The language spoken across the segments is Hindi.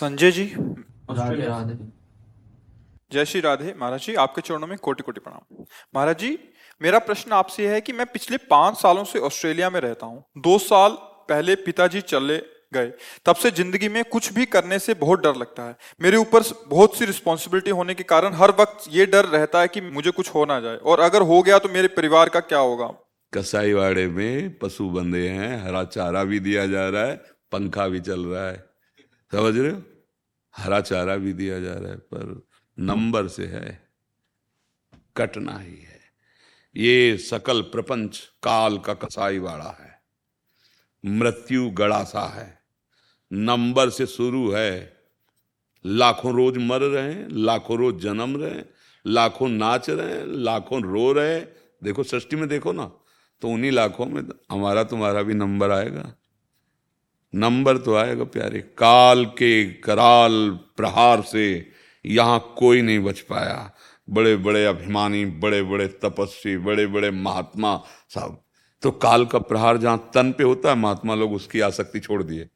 संजय जी राधे राधे। जय श्री राधे। महाराज जी आपके चरणों में कोटि कोटि प्रणाम। महाराज जी मेरा प्रश्न आपसे है कि मैं पिछले पाँच सालों से ऑस्ट्रेलिया में रहता हूँ। दो साल पहले पिताजी चले गए। तब से ज़िंदगी में कुछ भी करने से बहुत डर लगता है। मेरे ऊपर बहुत सी रिस्पॉन्सिबिलिटी होने के कारण हर वक्त ये डर रहता है कि मुझे कुछ हो ना जाए। और अगर हो गया तो मेरे परिवार का क्या होगा? कसाईवाड़े में पशु बंधे हैं हरा चारा भी दिया जा रहा है पंखा भी चल रहा है। समझ रहे हो? हरा चारा भी दिया जा रहा है, पर नंबर से है, कटना ही है। ये सकल प्रपंच काल का कसाई कसाईवाड़ा है। मृत्यु गड़ासा है। नंबर से शुरू है। लाखों रोज मर रहे हैं, लाखों रोज जन्म रहे हैं, लाखों नाच रहे हैं, लाखों रो रहे हैं। देखो, सृष्टि में देखो ना तो उन्हीं लाखों में हमारा तुम्हारा भी नंबर आएगा। नंबर तो आएगा प्यारे। काल के कराल प्रहार से यहाँ कोई नहीं बच पाया। बड़े बड़े अभिमानी बड़े बड़े तपस्वी बड़े बड़े महात्मा सब तो काल का प्रहार जहाँ तन पे होता है, महात्मा लोग उसकी आसक्ति छोड़ दिए।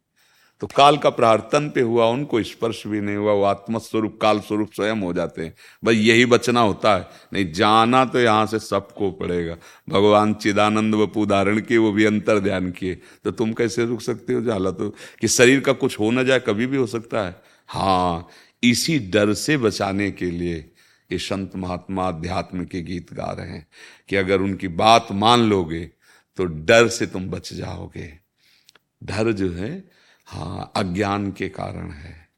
तो काल का प्रहार तन पे हुआ, उनको स्पर्श भी नहीं हुआ, वो आत्मस्वरूप काल स्वरूप स्वयं हो जाते हैं। भाई, यही बचना होता है। नहीं, जाना तो यहाँ से सबको पड़ेगा। भगवान चिदानंद वपु धारण किए, वो भी अंतर ध्यान किए। तो तुम कैसे रुक सकते हो? जाला तो कि शरीर का कुछ हो ना जाए, कभी भी हो सकता है। हाँ इसी डर से बचाने के लिए ये संत महात्मा अध्यात्म के गीत गा रहे हैं कि अगर उनकी बात मान लोगे तो डर से तुम बच जाओगे। डर जो है हाँ अज्ञान के कारण है।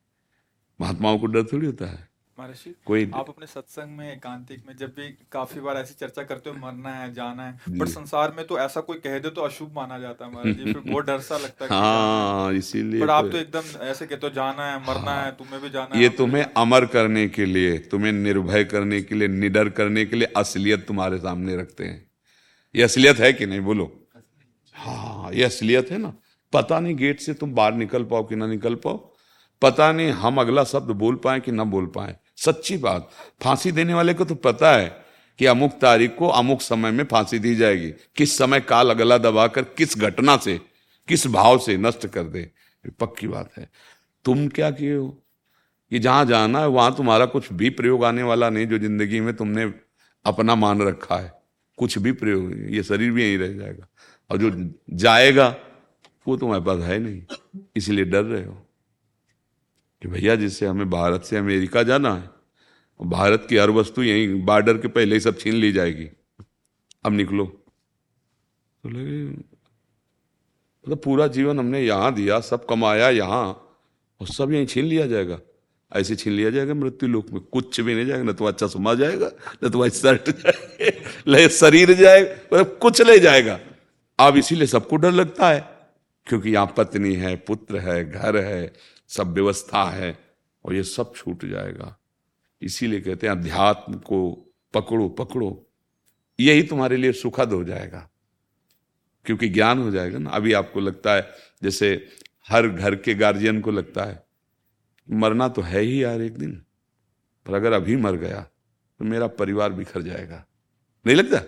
महात्माओं को डर थोड़ी होता है। महाराज जी कोई- आप अपने सत्संग में एकांतिक में जब भी काफ़ी बार ऐसी चर्चा करते हो मरना है जाना है बट संसार में तो ऐसा कोई कह दे तो अशुभ माना जाता है महाराज जी फिर बहुत डर सा लगता है हाँ इसीलिए पर आप तो- तो एकदम ऐसे कहते हो जाना है मरना हाँ, है तुम्हें भी जाना है ये तुम्हें अमर करने के लिए तुम्हें निर्भय करने के लिए निडर करने के लिए असलियत तुम्हारे सामने रखते हैं। ये असलियत है कि नहीं बोलो। हाँ ये असलियत है ना। पता नहीं गेट से तुम बाहर निकल पाओ कि ना निकल पाओ। पता नहीं हम अगला शब्द बोल पाए कि ना बोल पाए। सच्ची बात, फांसी देने वाले को तो पता है कि अमुक तारीख को अमुक समय में फांसी दी जाएगी। किस समय काल अगला दबाकर किस घटना से, किस भाव से नष्ट कर दे। पक्की बात है। तुम क्या किए हो? कि जहाँ जाना है, वहाँ तुम्हारा कुछ भी प्रयोग आने वाला नहीं जो ज़िंदगी में तुमने अपना मान रखा है। कुछ भी प्रयोग, ये शरीर भी यहीं रह जाएगा। और जो जाएगा वो तुम्हारे पास है नहीं। इसलिए डर रहे हो कि भैया, जिससे हमें भारत से अमेरिका जाना है, भारत की हर वस्तु यहीं बॉर्डर के पहले ही सब छीन ली जाएगी। अब निकलो। तो लगे मतलब पूरा जीवन हमने यहाँ दिया, सब कमाया यहाँ, और सब यहीं छीन लिया जाएगा। ऐसे छीन लिया जाएगा मृत्यु लोक में। कुछ भी नहीं जाएगा, न तो अच्छा सुमा जाएगा, न तो शर्ट जाएगा शरीर जाएगा मतलब कुछ ले जाएगा। अब इसीलिए सबको डर लगता है। क्योंकि यहाँ पत्नी है, पुत्र है, घर है, सब व्यवस्था है और ये सब छूट जाएगा। इसीलिए कहते हैं, अध्यात्म को पकड़ो पकड़ो। यही तुम्हारे लिए सुखद हो जाएगा। क्योंकि ज्ञान हो जाएगा ना। अभी आपको लगता है, जैसे हर घर के गार्जियन को लगता है, मरना तो है ही यार एक दिन, पर अगर अभी मर गया तो मेरा परिवार बिखर जाएगा। नहीं लगता?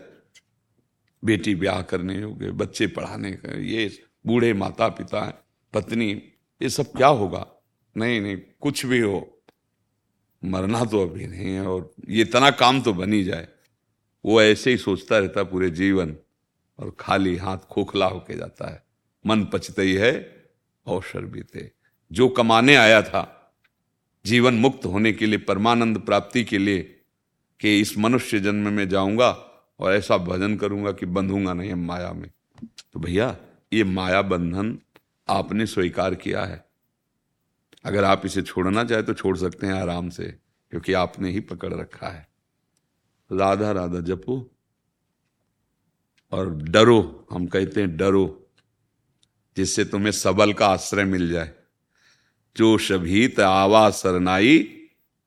बेटी ब्याह करने गए बच्चे पढ़ाने का, ये बूढ़े माता पिता पत्नी, ये सब क्या होगा? नहीं नहीं, कुछ भी हो, मरना तो अभी नहीं है और ये इतना काम तो बन ही जाए। वो ऐसे ही सोचता रहता पूरे जीवन और खाली हाथ खोखला होके जाता है। मन पचते ही है, अवसर बीते। जो कमाने आया था, जीवन मुक्त होने के लिए, परमानंद प्राप्ति के लिए कि इस मनुष्य जन्म में जाऊँगा और ऐसा भजन करूँगा कि बंधूँगा नहीं, माया में। तो भैया ये माया बंधन आपने स्वीकार किया है। अगर आप इसे छोड़ना चाहे तो छोड़ सकते हैं आराम से, क्योंकि आपने ही पकड़ रखा है। राधा राधा जपो और डरो, हम कहते हैं डरो, जिससे तुम्हें सबल का आश्रय मिल जाए। जो शभीत आवा सरनाई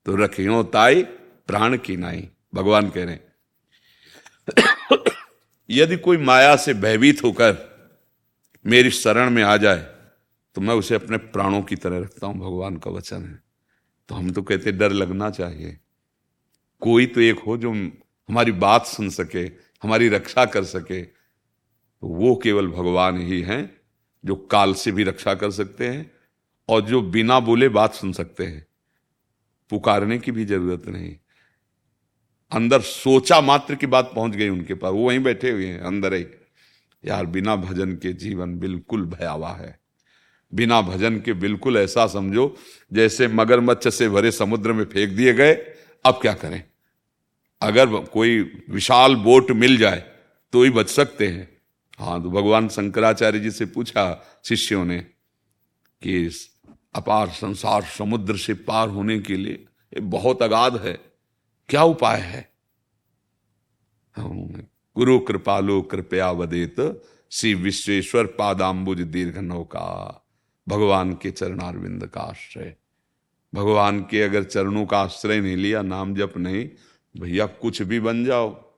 तो रखियो ताई प्राण की नाई। भगवान कह रहे हैं, यदि कोई माया से भयभीत होकर मेरी शरण में आ जाए तो मैं उसे अपने प्राणों की तरह रखता हूँ। भगवान का वचन है। तो हम तो कहते डर लगना चाहिए। कोई तो एक हो जो हमारी बात सुन सके, हमारी रक्षा कर सके। तो वो केवल भगवान ही हैं, जो काल से भी रक्षा कर सकते हैं और जो बिना बोले बात सुन सकते हैं। पुकारने की भी ज़रूरत नहीं। अंदर सोचा मात्र की बात पहुँच गई उनके पास। वो वहीं बैठे हुए हैं, अंदर ही यार, बिना भजन के जीवन बिल्कुल भयावह है। बिना भजन के बिल्कुल ऐसा समझो, जैसे मगरमच्छ से भरे समुद्र में फेंक दिए गए। अब क्या करें? अगर कोई विशाल बोट मिल जाए तो ही बच सकते हैं। हाँ तो भगवान शंकराचार्य जी से पूछा शिष्यों ने कि अपार संसार समुद्र से पार होने के लिए बहुत अगाध है। क्या उपाय है? गुरु कृपालो कृपया वदेत श्री विश्वेश्वर पादाम्बुज दीर्घ नौका भगवान के चरणारविंद का आश्रय। भगवान के अगर चरणों का आश्रय नहीं लिया, नाम जप नहीं, भैया कुछ भी बन जाओ।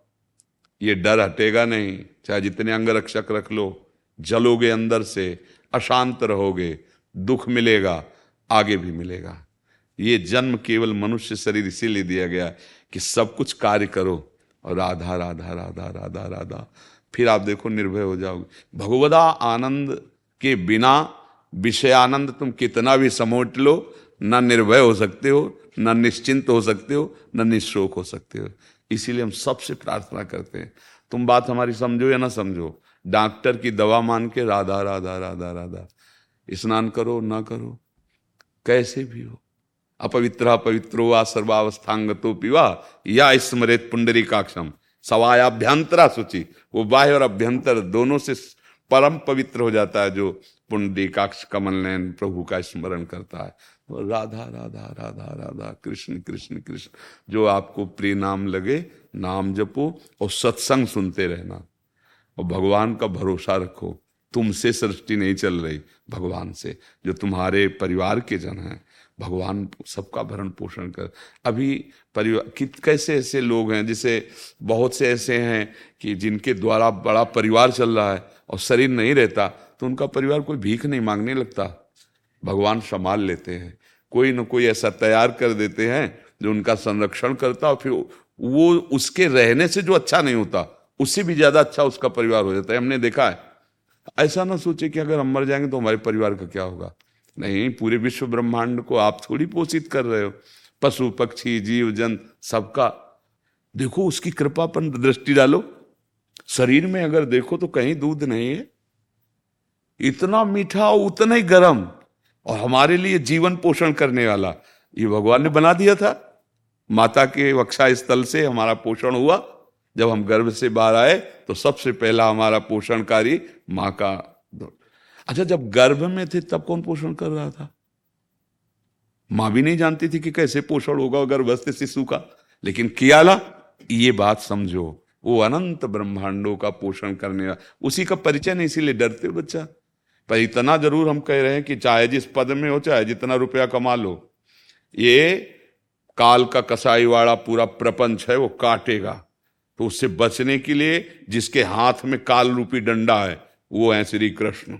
ये डर हटेगा नहीं, चाहे जितने अंग रक्षक रख लो। जलोगे अंदर से, अशांत रहोगे, दुख मिलेगा, आगे भी मिलेगा। ये जन्म केवल मनुष्य शरीर इसीलिए दिया गया कि सब कुछ कार्य करो। और राधा राधा राधा राधा राधा। फिर आप देखो निर्भय हो जाओगे। भगवदा आनंद के बिना विषय आनंद तुम कितना भी समोट लो, न निर्भय हो सकते हो, न निश्चिंत हो सकते हो, न निशोक हो सकते हो। इसीलिए हम सबसे प्रार्थना करते हैं। तुम बात हमारी समझो या ना समझो? डॉक्टर की दवा मान के राधा राधा राधा राधा। स्नान करो, ना करो। कैसे भी हो। अपवित्र पवित्रो वा सर्वावस्थांगतो पिवा, या स्मृत पुंडरी काक्षम सवायाभ्यंतरा सूची वो बाह्य और अभ्यंतर दोनों से परम पवित्र हो जाता है जो पुंडरी काक्ष कमल नयन प्रभु का स्मरण करता है। तो राधा राधा राधा राधा, कृष्ण कृष्ण कृष्ण, जो आपको प्रिय नाम लगे, नाम जपो और सत्संग सुनते रहना। और भगवान का भरोसा रखो। तुमसे सृष्टि नहीं चल रही भगवान से, जो तुम्हारे परिवार के जन हैं। भगवान सबका भरण पोषण कर। अभी परिवार कित कैसे ऐसे लोग हैं, जिसे बहुत से ऐसे हैं कि जिनके द्वारा बड़ा परिवार चल रहा है और शरीर नहीं रहता तो उनका परिवार कोई भीख नहीं मांगने लगता। भगवान संभाल लेते हैं। कोई ना कोई ऐसा तैयार कर देते हैं जो उनका संरक्षण करता और फिर वो उसके रहने से जो अच्छा नहीं होता, उससे भी ज़्यादा अच्छा उसका परिवार हो जाता है। हमने देखा है। ऐसा ना सोचे कि अगर हम मर जाएँगे तो हमारे परिवार का क्या होगा? नहीं, पूरे विश्व ब्रह्मांड को आप थोड़ी पोषित कर रहे हो। पशु, पक्षी, जीव, जन, सबका। देखो, उसकी कृपा पर दृष्टि डालो। शरीर में अगर देखो तो कहीं दूध नहीं है। इतना मीठा और उतना ही गर्म। और हमारे लिए जीवन पोषण करने वाला। ये भगवान ने बना दिया था। माता के वक्षा स्थल से हमारा पोषण हुआ। जब हम गर्भ से बाहर आए तो सबसे पहला हमारा पोषणकारी माँ का अच्छा जब गर्भ में थे, तब कौन पोषण कर रहा था? माँ भी नहीं जानती थी कि कैसे पोषण होगा गर्भस्थ शिशु का। लेकिन कियाला ये बात समझो, वो अनंत ब्रह्मांडों का पोषण करने वाला, उसी का परिचय नहीं, इसीलिए डरते हो बच्चा। पर इतना ज़रूर हम कह रहे हैं कि चाहे जिस पद में हो, चाहे जितना रुपया कमा लो, ये काल का कसाई वाला पूरा प्रपंच है, वो काटेगा। तो उससे बचने के लिए जिसके हाथ में काल रूपी डंडा है, वो है श्री कृष्ण।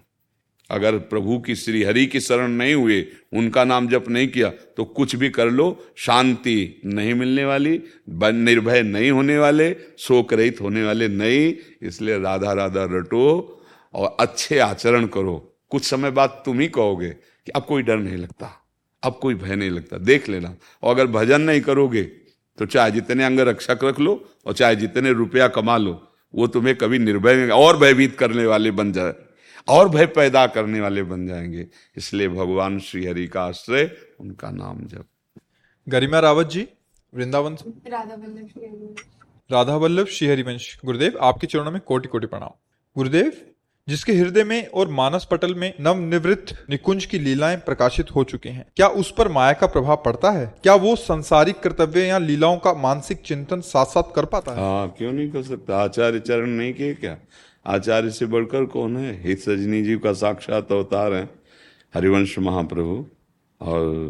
अगर प्रभु की श्री हरि की शरण नहीं हुए, उनका नाम जप नहीं किया तो कुछ भी कर लो, शांति नहीं मिलने वाली निर्भय नहीं होने वाले शोक रहित होने वाले नहीं, इसलिए राधा राधा रटो और अच्छे आचरण करो। कुछ समय बाद तुम ही कहोगे कि अब कोई डर नहीं लगता, अब कोई भय नहीं लगता, देख लेना। और अगर भजन नहीं करोगे तो चाहे जितने अंग रक्षक रख लो और चाहे जितने रुपया कमा लो, वो तुम्हें कभी निर्भय और भयभीत करने वाले बन जाए और भय पैदा करने वाले बन जाएँगे। इसलिए भगवान श्री हरि का आश्रय उनका नाम जप। गरिमा रावत जी वृंदावन राधा वल्लभ श्री हरिवंश गुरुदेव आपके चरणों में कोटि कोटि प्रणाम। गुरुदेव जिसके हृदय में और मानस पटल में नव निवृत्त निकुंज की लीलाएँ प्रकाशित हो चुके हैं क्या उस पर माया का प्रभाव पड़ता है? क्या वो संसारिक कर्तव्य या लीलाओं का मानसिक चिंतन साथ साथ कर पाता है? हाँ क्यों नहीं कर सकता? आचार्य चरण नहीं किए क्या? आचार्य से बढ़कर कौन है? हित सजनी जी का साक्षात अवतार है हरिवंश महाप्रभु और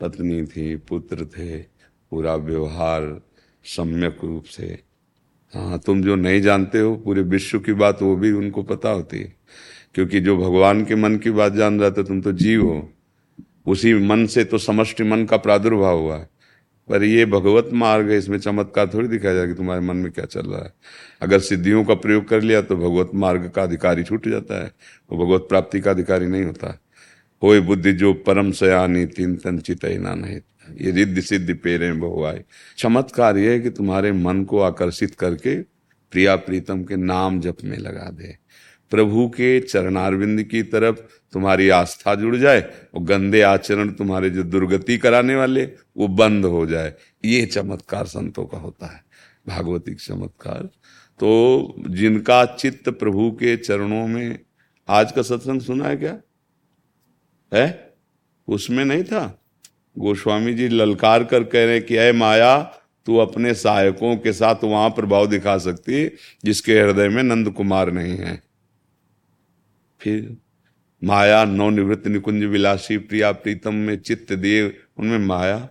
पत्नी थी, पुत्र थे, पूरा व्यवहार सम्यक रूप से। हाँ तुम जो नहीं जानते हो पूरे विश्व की बात, वो भी उनको पता होती है। क्योंकि जो भगवान के मन की बात जान रहा था, तुम तो जीव हो। उसी मन से तो समष्टि मन का प्रादुर्भाव हुआ है। पर ये भगवत मार्ग है, इसमें चमत्कार थोड़ी दिखाया जाए कि तुम्हारे मन में क्या चल रहा है। अगर सिद्धियों का प्रयोग कर लिया तो भगवत मार्ग का अधिकारी छूट जाता है वो भगवत प्राप्ति का अधिकारी नहीं होता। होए बुद्धि जो परम सयानी, तीन तन चितना नहीं। ये रिद्धि सिद्धि पेरे बहुआए चमत्कार ये है कि तुम्हारे मन को आकर्षित करके प्रिया प्रीतम के नाम जप में लगा दे। प्रभु के चरणारविंद की तरफ़ तुम्हारी आस्था जुड़ जाए और गंदे आचरण तुम्हारे जो दुर्गति कराने वाले, वो बंद हो जाए। ये चमत्कार संतों का होता है भागवतिक चमत्कार। तो जिनका चित्त प्रभु के चरणों में, आज का सत्संग सुना है क्या? है? उसमें नहीं था? गोस्वामी जी ललकार कर कह रहे कि अय माया, तू अपने सहायकों के साथ वहाँ प्रभाव दिखा सकती, जिसके हृदय में नंद कुमार नहीं है। फिर माया, नवनिवृत्त निकुंज विलासी प्रिया प्रीतम में चित्त देव उनमें माया।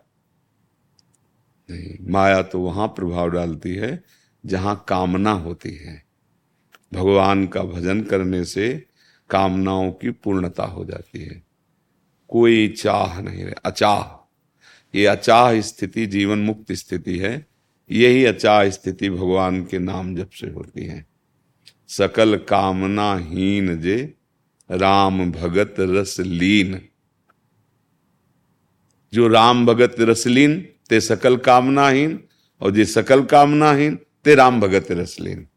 नहीं, माया तो वहाँ प्रभाव डालती है, जहाँ कामना होती है। भगवान का भजन करने से कामनाओं की पूर्णता हो जाती है। कोई चाह नहीं रहे, अचाह। ये अचाह स्थिति जीवन मुक्त स्थिति है। यही अचाह स्थिति भगवान के नाम जब से होती है। सकल कामना हीन जे राम भगत रसलीन जो राम भगत रसलीन ते सकल कामनाहीन और जे सकल कामनाहीन ते राम भगत रसलीन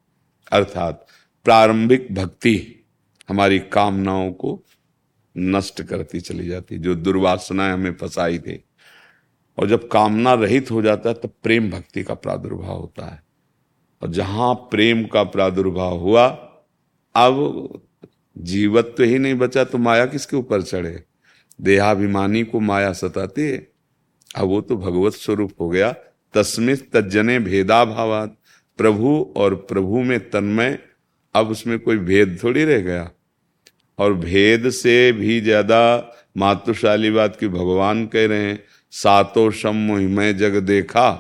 अर्थात प्रारंभिक भक्ति हमारी कामनाओं को नष्ट करती चली जाती, जो दुर्वासनाएँ हमें फंसाई थी। और जब कामना रहित हो जाता है, तब प्रेम भक्ति का प्रादुर्भाव होता है। और जहाँ प्रेम का प्रादुर्भाव हुआ, अब जीवत्व ही नहीं बचा तो माया किसके ऊपर चढ़े? देहाभिमानी को माया सताती है। अब वो तो भगवत स्वरूप हो गया। तस्मित तजने भेदा भावात प्रभु और प्रभु में तन्मय। अब उसमें कोई भेद थोड़ी रह गया। और भेद से भी ज़्यादा मातृशाली बात की भगवान कह रहे हैं, सातो शम जग देखा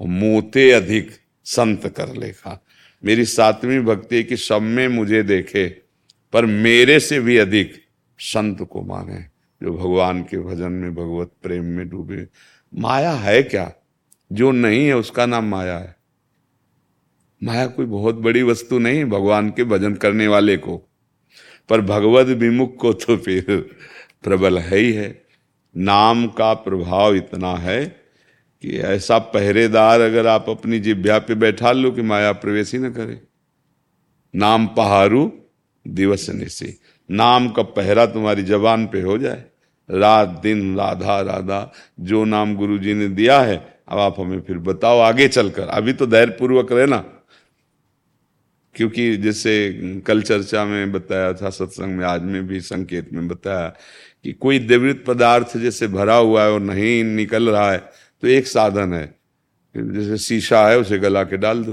और मोते अधिक संत कर लेखा। मेरी सातवीं भक्ति की सब में मुझे देखे। पर मेरे से भी अधिक संत को माने, जो भगवान के भजन में, भगवत प्रेम में डूबे। माया है क्या? जो नहीं है, उसका नाम माया है। माया कोई बहुत बड़ी वस्तु नहीं, भगवान के भजन करने वाले को। पर भगवत विमुख को तो फिर प्रबल है ही है। नाम का प्रभाव इतना है कि ऐसा पहरेदार अगर आप अपनी जिभ्या पे बैठा लो कि माया प्रवेश ही न करे। नाम पहारू दिवस निशी नाम का पहरा तुम्हारी जबान पे हो जाए। रात दिन राधा राधा, जो नाम गुरु जी ने दिया है, अब आप हमें फिर बताओ, आगे चलकर। अभी तो धैर्य पूर्वक रहना। क्योंकि जैसे कल चर्चा में बताया था, सत्संग में, आज में भी संकेत में बताया कि कोई देवृत पदार्थ जैसे भरा हुआ है और नहीं निकल रहा है तो एक साधन है। जैसे शीशा है, उसे गला के डाल दो।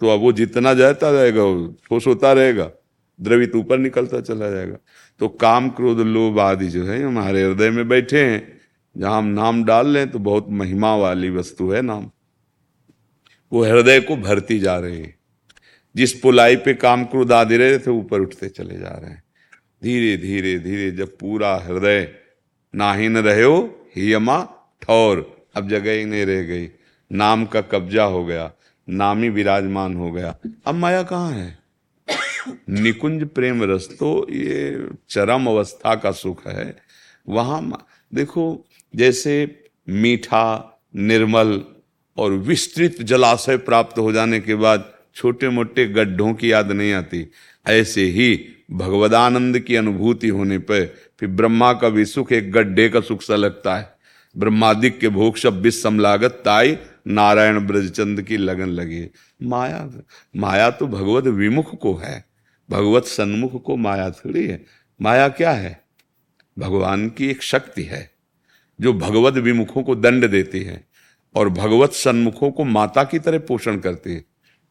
तो अब वो जितना जाता रहेगा, वो ठोस होता रहेगा। द्रवित ऊपर निकलता चला जाएगा। तो काम क्रोध लोभ आदि जो है, हमारे हृदय में बैठे हैं। जहाँ हम नाम डाल लें तो बहुत महिमा वाली वस्तु है नाम। वो हृदय को भरती जा रही है। जिस पुलाई पे काम क्रोध आदि रहे थे, ऊपर उठते चले जा रहे हैं। धीरे धीरे धीरे जब पूरा हृदय नाहीन रहे हो, हियमा, ठौर, अब जगह ही नहीं रह गई। नाम का कब्जा हो गया। नामी विराजमान हो गया। अब माया कहाँ है? निकुंज प्रेम रस तो ये चरम अवस्था का सुख है। वहाँ देखो, जैसे मीठा, निर्मल और विस्तृत जलाशय प्राप्त हो जाने के बाद छोटे मोटे गड्ढों की याद नहीं आती। ऐसे ही भगवदानंद की अनुभूति होने पर फिर ब्रह्मा का भी सुख, एक गड्ढे का सुख सा लगता है। ब्रह्मादिक के भोग शब विषम लागत ताई नारायण ब्रजचंद की लगन लगी। माया माया तो भगवत विमुख को है। भगवत सन्मुख को माया थोड़ी है। माया क्या है? भगवान की एक शक्ति है, जो भगवत विमुखों को दंड देती है और भगवत सन्मुखों को माता की तरह पोषण करती है।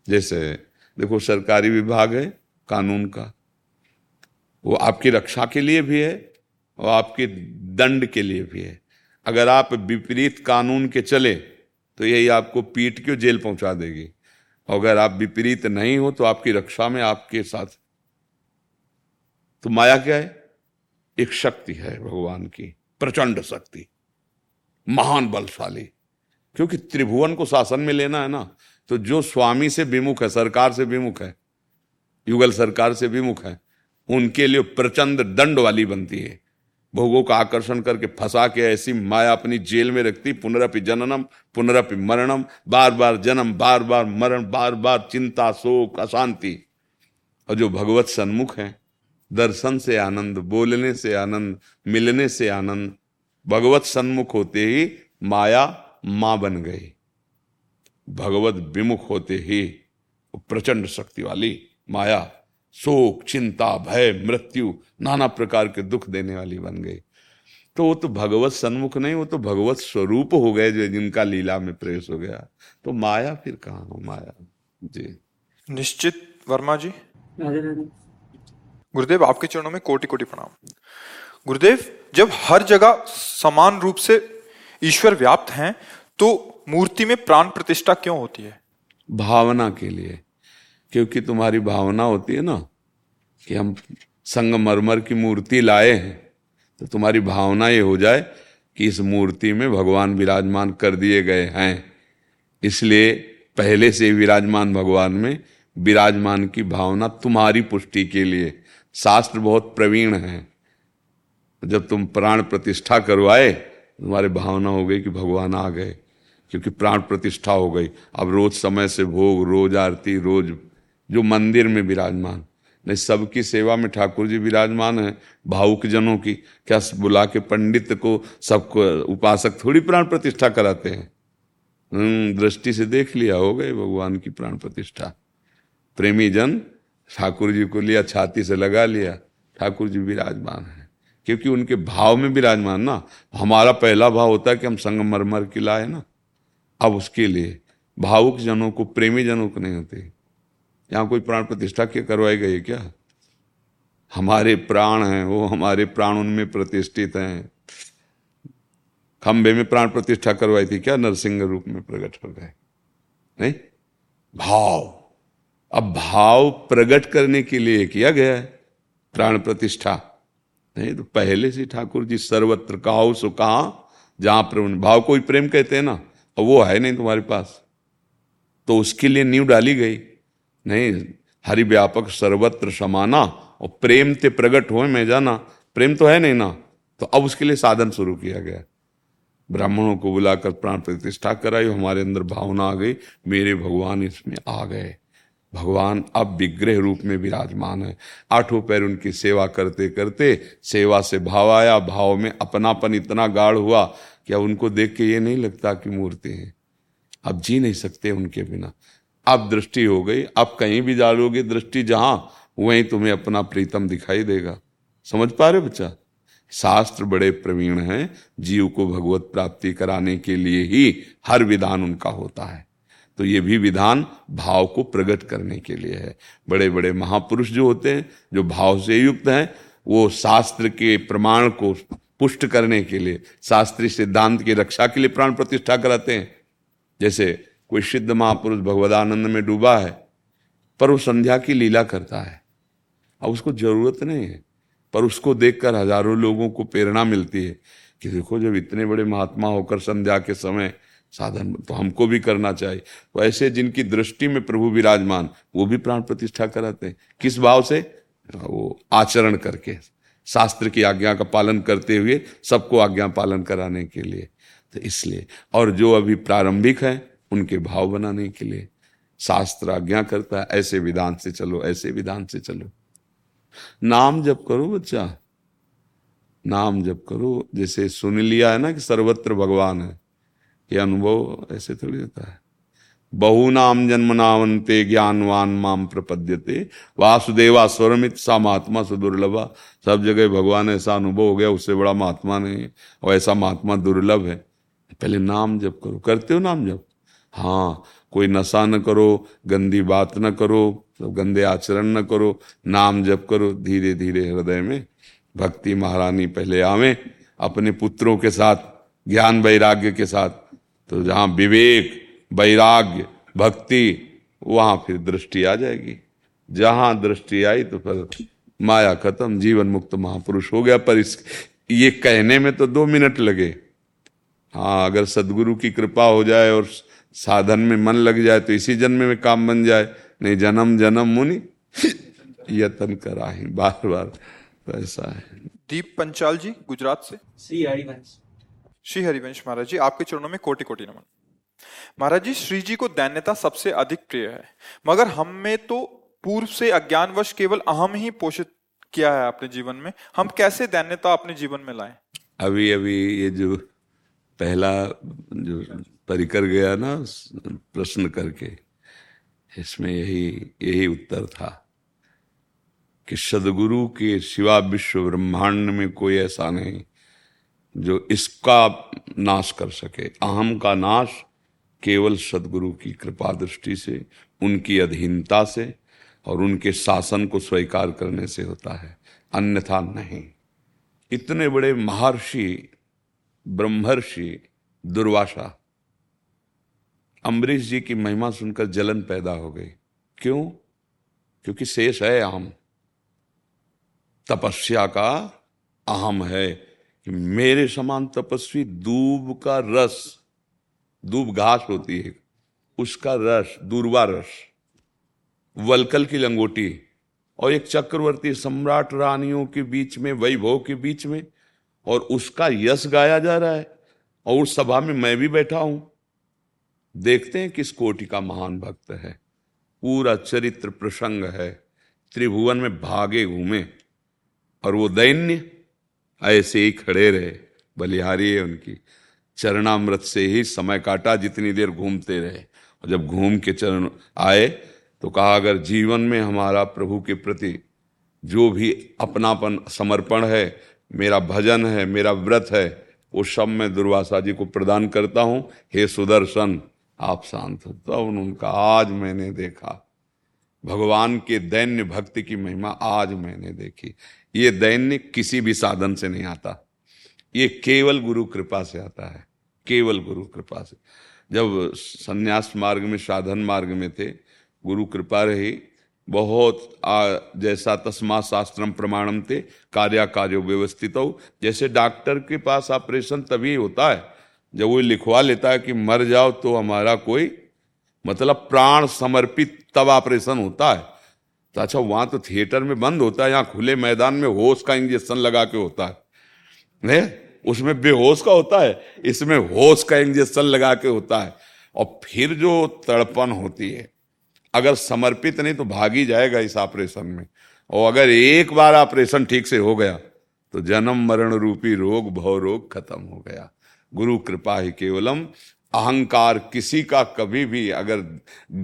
जैसे, देखो, सरकारी विभाग है, कानून का। वो आपकी रक्षा के लिए भी है और आपके दंड के लिए भी है। अगर आप विपरीत कानून के चले तो यही आपको पीट के जेल पहुँचा देगी? अगर आप विपरीत नहीं हो तो आपकी रक्षा में आपके साथ तो माया क्या है? एक शक्ति है भगवान की, प्रचंड शक्ति, महान बलशाली। क्योंकि त्रिभुवन को शासन में लेना है ना तो जो स्वामी से विमुख है, सरकार से विमुख है, युगल सरकार से विमुख है, उनके लिए प्रचंड दंड वाली बनती है। भोगों का आकर्षण करके फंसा के ऐसी माया अपनी जेल में रखती, पुनरपि जननम, पुनरपि मरणम बार बार जन्म बार बार मरण बार बार चिंता, शोक, अशांति। और जो भगवत सन्मुख है दर्शन से आनंद बोलने से आनंद मिलने से आनंद। भगवत सन्मुख होते ही माया माँ बन गई। भगवत विमुख होते ही प्रचंड शक्ति वाली माया शोक चिंता भय मृत्यु नाना प्रकार के दुख देने वाली बन गई। तो वो तो भगवत सन्मुख नहीं वो तो भगवत स्वरूप हो गए जो जिनका लीला में प्रवेश हो गया। तो माया फिर कहा हो? माया जी। निश्चित वर्मा जी? गुरुदेव, आपके चरणों में कोटि कोटि प्रणाम। गुरुदेव, जब हर जगह समान रूप से ईश्वर व्याप्त हैं तो मूर्ति में प्राण प्रतिष्ठा क्यों होती है? भावना के लिए। क्योंकि तुम्हारी भावना होती है ना, कि हम संगमरमर की मूर्ति लाए हैं तो तुम्हारी भावना ये हो जाए कि इस मूर्ति में भगवान विराजमान कर दिए गए हैं। इसलिए पहले से विराजमान भगवान में विराजमान की भावना तुम्हारी पुष्टि के लिए शास्त्र बहुत प्रवीण है। जब तुम प्राण प्रतिष्ठा करवाए तुम्हारी भावना हो गई कि भगवान आ गए क्योंकि प्राण प्रतिष्ठा हो गई। अब रोज समय से भोग रोज आरती रोज जो मंदिर में विराजमान। नहीं सबकी सेवा में ठाकुर जी विराजमान है भावुक जनों की। क्या बुला के पंडित को सबको उपासक थोड़ी प्राण प्रतिष्ठा कराते हैं? हम्म, दृष्टि से देख लिया हो गए भगवान की प्राण प्रतिष्ठा। प्रेमी जन ठाकुर जी को लिया, छाती से लगा लिया। ठाकुर जी विराजमान है। क्योंकि उनके भाव में विराजमान ना। हमारा पहला भाव होता है कि हम संगमरमर की लाए ना। अब उसके लिए भावुक जनों को, प्रेमी जनों को नहीं होते। यहाँ कोई प्राण प्रतिष्ठा क्या करवाई गई क्या? हमारे प्राण हैं, वो हमारे प्राण उनमें प्रतिष्ठित हैं। खंबे में प्राण प्रतिष्ठा करवाई थी क्या? नरसिंह रूप में प्रकट हो गए। नहीं? भाव। अब भाव प्रकट करने के लिए किया गया है। प्राण प्रतिष्ठा। नहीं तो पहले से ठाकुर जी सर्वत्र कहा सो कहा, जहाँ प्रेम भाव कोई प्रेम कहते हैं ना और वो है नहीं तुम्हारे पास। तो उसके लिए नींव डाली गई। नहीं, हरि व्यापक सर्वत्र समाना, और प्रेम ते प्रगट हो मैं जाना। प्रेम तो है नहीं ना तो अब उसके लिए साधन शुरू किया गया। ब्राह्मणों को बुलाकर प्राण प्रतिष्ठा कराई, हमारे अंदर भावना आ गई, मेरे भगवान इसमें आ गए। भगवान अब विग्रह रूप में विराजमान है। आठों पैर उनकी सेवा करते करते सेवा से भाव आया। भाव में अपनापन इतना गाढ़ हुआ कि अब उनको देख के ये नहीं लगता कि मूर्ति है। अब जी नहीं सकते उनके बिना। अब दृष्टि हो गई अब कहीं भी डालोगे दृष्टि जहाँ, वहीं तुम्हें अपना प्रीतम दिखाई देगा। समझ पा रहे बच्चा? शास्त्र बड़े प्रवीण हैं, जीव को भगवत प्राप्ति कराने के लिए ही हर विधान उनका होता है। तो ये भी विधान भाव को प्रकट करने के लिए है। बड़े बड़े महापुरुष जो होते हैं, जो भाव से युक्त हैं, वो शास्त्र के प्रमाण को पुष्ट करने के लिए शास्त्रीय सिद्धांत की रक्षा के लिए प्राण प्रतिष्ठा कराते हैं। जैसे कोई सिद्ध महापुरुष भगवदानंद में डूबा है, पर वो संध्या की लीला करता है। अब उसको ज़रूरत नहीं है, पर उसको देखकर हज़ारों लोगों को प्रेरणा मिलती है कि देखो जब इतने बड़े महात्मा होकर संध्या के समय साधन तो हमको भी करना चाहिए। तो ऐसे जिनकी दृष्टि में प्रभु विराजमान, वो भी प्राण प्रतिष्ठा कराते हैं। किस भाव से? वो आचरण करके, शास्त्र की आज्ञा का पालन करते हुए सबको आज्ञा पालन कराने के लिए। तो इसलिए, और जो अभी प्रारंभिक है, उनके भाव बनाने के लिए। शास्त्र आज्ञा करता है, ऐसे विधान से चलो, ऐसे विधान से चलो। नाम जब करो बच्चा। नाम जब करो। जैसे सुन लिया है ना कि सर्वत्र भगवान है ये अनुभव ऐसे थोड़ी होता है। बहु नाम जन्म नावंते ज्ञानवान माम प्रपद्यते। वासुदेवा स्वरमित सा महात्मा सुदुर्लभा। सब जगह भगवान ऐसा अनुभव हो गया, उससे बड़ा महात्मा नहीं और ऐसा महात्मा दुर्लभ है। पहले नाम जप करो। करते हो नाम जप? हाँ। कोई नशा न करो, गंदी बात न करो गंदे आचरण न करो। नाम जप करो धीरे धीरे हृदय में। भक्ति महारानी पहले आवे, अपने पुत्रों के साथ, ज्ञान वैराग्य के साथ। तो जहाँ विवेक वैराग्य भक्ति वहाँ फिर दृष्टि आ जाएगी। जहाँ दृष्टि आई तो फिर माया खत्म जीवन मुक्त महापुरुष हो गया। पर इस ये कहने में तो दो मिनट लगे। हाँ अगर सदगुरु की कृपा हो जाए और साधन में मन लग जाए तो इसी जन्म में काम बन जाए। नहीं जन्म जन्म मुनि यतन करा ही बार बार तो ऐसा है। दीप पंचाल जी गुजरात से। श्री हरिवंश श्री हरिवंश महाराज जी, आपके चरणों में कोटि कोटि नमन। महाराज जी, श्री जी को दैन्यता सबसे अधिक प्रिय है। मगर हम में तो पूर्व से अज्ञानवश केवल अहम ही पोषित किया है अपने जीवन में। हम कैसे दैन्यता अपने जीवन में लाए? अभी अभी ये जो पहला जो परिकर गया ना, प्रश्न करके, इसमें यही यही उत्तर था कि सदगुरु के सिवा विश्व ब्रह्मांड में कोई ऐसा नहीं। जो इसका नाश कर सके। अहम का नाश केवल सदगुरु की कृपा दृष्टि से, उनकी अधीनता से और उनके शासन को स्वीकार करने से होता है। अन्यथा नहीं। इतने बड़े महर्षि, ब्रह्मर्षि, दुर्वासा, अम्बरीश जी की महिमा सुनकर जलन पैदा हो गई। क्यों? क्योंकि शेष है अहम। तपस्या का अहम है। कि मेरे समान तपस्वी दूब का रस, दूब घास होती है, उसका रस, दूरवा रस, वलकल की लंगोटी और एक चक्रवर्ती सम्राट रानियों के बीच में, वैभव के बीच में, और उसका यश गाया जा रहा है, और उस सभा में मैं भी बैठा हूँ। देखते हैं किस कोटि का महान भक्त है। पूरा चरित्र प्रसंग है। त्रिभुवन में भागे घूमे, और वो दैन्य ऐसे ही खड़े रहे। बलिहारी है उनकी। चरणामृत से ही समय काटा जितनी देर घूमते रहे। और जब घूम के चरण आए तो कहा, अगर जीवन में हमारा प्रभु के प्रति जो भी अपनापन, समर्पण है, मेरा भजन है, मेरा व्रत है, वो सब मैं दुर्वासा जी को प्रदान करता हूँ। हे सुदर्शन, आप शांत हो तब उनका आज मैंने देखा भगवान के दैन्य भक्ति की महिमा आज मैंने देखी। ये दैन्य किसी भी साधन से नहीं आता। ये केवल गुरु कृपा से आता है। केवल गुरु कृपा से। जब संन्यास मार्ग में साधन मार्ग में थे गुरु कृपा रही। बहुत आ, जैसा तस्मा शास्त्रम प्रमाणम थे कार्या कार्य व्यवस्थित। हो जैसे डॉक्टर के पास ऑपरेशन तभी होता है। जब वो लिखवा लेता है कि मर जाओ तो हमारा कोई मतलब प्राण समर्पित तब ऑपरेशन होता है। तो अच्छा वहाँ तो थिएटर में बंद होता है, यहाँ खुले मैदान में होश का इंजेक्शन लगा के होता है। नहीं उसमें बेहोश का होता है, इसमें होश का इंजेक्शन लगा के होता है। और फिर जो तड़पन होती है, अगर समर्पित नहीं तो भागी जाएगा इस ऑपरेशन में। और अगर एक बार ऑपरेशन ठीक से हो गया तो जन्म मरण रूपी रोग, भव रोग खत्म हो गया। गुरु कृपा ही केवलम अहंकार किसी का कभी भी अगर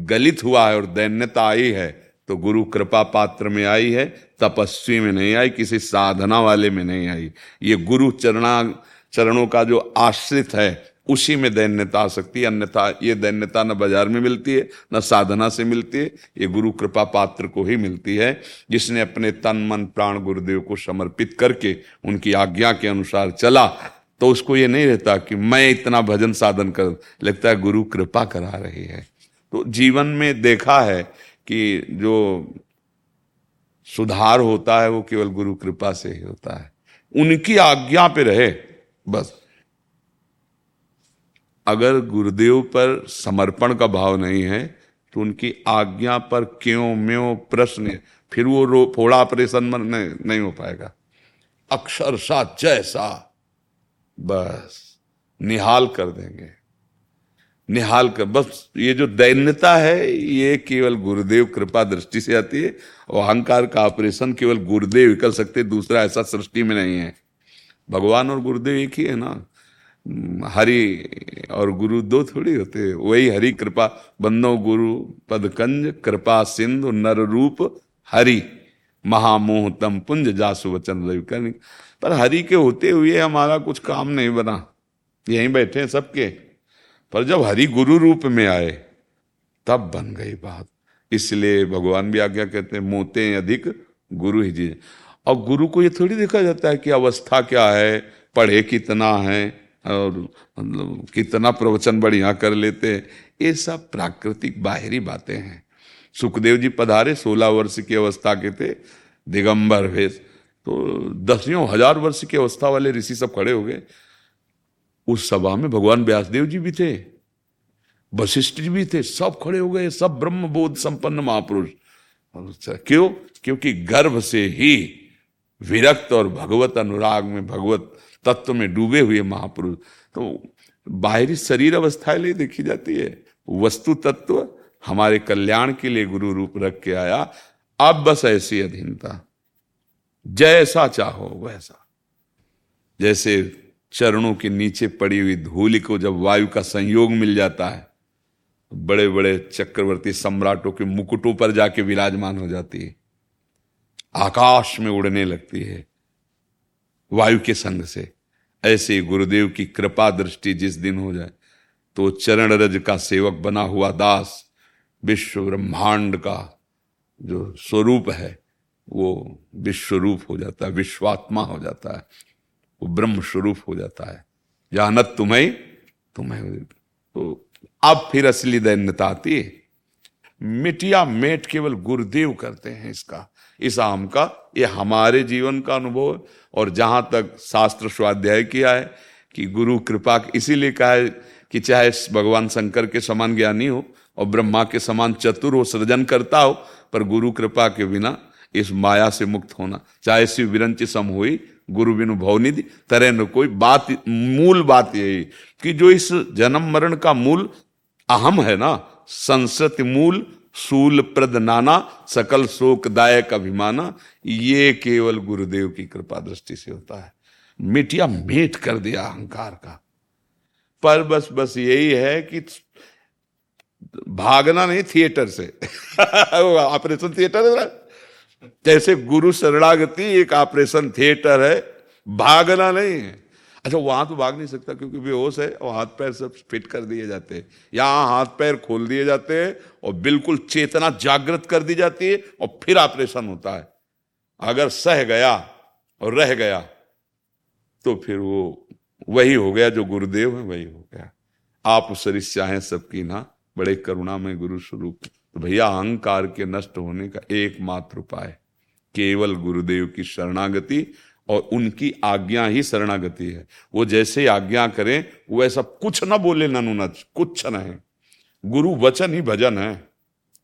गलित हुआ है और दैन्यता आई है तो गुरु कृपा पात्र में आई है, तपस्वी में नहीं आई, किसी साधना वाले में नहीं आई। ये गुरु चरणा, चरणों का जो आश्रित है, उसी में दैन्यता आ सकती है। अन्यथा ये दैन्यता न बाज़ार में मिलती है, न साधना से मिलती है, ये गुरु कृपा पात्र को ही मिलती है। जिसने अपने तन, मन, प्राण, गुरुदेव को समर्पित करके उनकी आज्ञा के अनुसार चला तो उसको ये नहीं रहता कि मैं इतना भजन साधन कर लगता है गुरु कृपा करा रही है। तो जीवन में देखा है कि जो सुधार होता है वो केवल गुरु कृपा से ही होता है। उनकी आज्ञा पे रहे बस। अगर गुरुदेव पर समर्पण का भाव नहीं है तो उनकी आज्ञा पर क्यों म्यों प्रश्न फिर वो रो फोड़ा ऑपरेशन नहीं, नहीं हो पाएगा। अक्षरशा जैसा बस, निहाल कर देंगे। निहाल कर, बस ये जो दैन्यता है, ये केवल गुरुदेव कृपा दृष्टि से आती है, और अहंकार का ऑपरेशन केवल गुरुदेव कर सकते, दूसरा ऐसा सृष्टि में नहीं है। भगवान और गुरुदेव एक ही है ना? हरि और गुरु दो थोड़ी होते वही हरि कृपा, बंदो गुरु, पदकंज, कृपा सिंधु, नर रूप, हरि। महामोह तम पुंज जासु वचन रवि पर हरि के होते हुए हमारा कुछ काम नहीं बना। यहीं बैठे हैं सबके। पर जब हरि गुरु रूप में आए, तब बन गई बात। इसलिए भगवान भी आज्ञा कहते हैं, मोते अधिक गुरु ही जी। और गुरु को ये थोड़ी देखा जाता है कि अवस्था क्या है, पढ़े कितना है, और मतलब कितना प्रवचन बढ़िया कर लेते हैं। ये सब प्राकृतिक बाहरी बातें हैं। सुखदेव जी पधारे, सोलह वर्ष की अवस्था के थे, दिगंबर भेष तो दसियों हज़ार वर्ष की अवस्था वाले ऋषि सब खड़े हो गए। उस सभा में भगवान व्यासदेव जी भी थे, वशिष्ठ जी भी थे, सब खड़े हो गए, सब ब्रह्म बोध संपन्न महापुरुष। क्यों? क्योंकि गर्भ से ही विरक्त और भगवत अनुराग में, भगवत तत्व में डूबे हुए महापुरुष। तो बाहरी शरीर अवस्थाएँ ले देखी जाती है। वस्तु तत्व हमारे कल्याण के लिए गुरु रूप रख के आया। अब बस ऐसी अधीनता। जैसा चाहो वैसा। जैसे चरणों के नीचे पड़ी हुई धूल को जब वायु का संयोग मिल जाता है बड़े बड़े चक्रवर्ती सम्राटों के मुकुटों पर जाके विराजमान हो जाती है। आकाश में उड़ने लगती है वायु के संग से। ऐसे गुरुदेव की कृपा दृष्टि जिस दिन हो जाए तो चरण रज का सेवक बना हुआ दास विश्व ब्रह्मांड का जो स्वरूप है वो विश्व रूप हो जाता है, विश्वात्मा हो जाता है, वो ब्रह्म स्वरूप हो जाता है। जानत तुम्हें तुम्हें तो अब फिर असली दैन्यता आती है। मिटिया मेट केवल गुरुदेव करते हैं इसका। इस आम का, ये हमारे जीवन का अनुभव और जहाँ तक शास्त्र स्वाध्याय किया है कि गुरु कृपा इसीलिए कहा है कि चाहे भगवान शंकर के समान ज्ञानी हो और ब्रह्मा के समान चतुर हो, सृजन करता हो, पर गुरु कृपा के बिना इस माया से मुक्त होना। चाहे शिव विरंच सम हुई, गुरु बिनु भवनिधि तरह न कोई बात, मूल बात यही कि जो इस जन्म मरण का मूल अहम है ना संस्कृति मूल सूल प्रद नाना, सकल शोकदायक अभिमाना, ये केवल गुरुदेव की कृपा दृष्टि से होता है। मिटिया मेट कर दिया अहंकार का। पर बस बस यही है कि भागना नहीं, थिएटर से। ऑपरेशन थिएटर है जैसे गुरु शरणागति एक ऑपरेशन थिएटर है, भागना नहीं है। अच्छा वहाँ तो भाग नहीं सकता क्योंकि बेहोश है, और हाथ पैर सब फिट कर दिए जाते हैं। यहाँ हाथ पैर खोल दिए जाते हैं, और बिल्कुल चेतना जागृत कर दी जाती है, और फिर ऑपरेशन होता है। अगर सह गया और रह गया तो फिर वो वही हो गया, जो गुरुदेव है, वही हो गया। आप सरिस चाहें सबकी ना, बड़े करुणा में गुरु स्वरूप। तो भैया, अहंकार के नष्ट होने का एकमात्र उपाय केवल गुरुदेव की शरणागति और उनकी आज्ञा ही शरणागति है। वो जैसे आज्ञा करें, वो ऐसा कुछ ना बोले नच कुछ न गुरु वचन ही भजन है।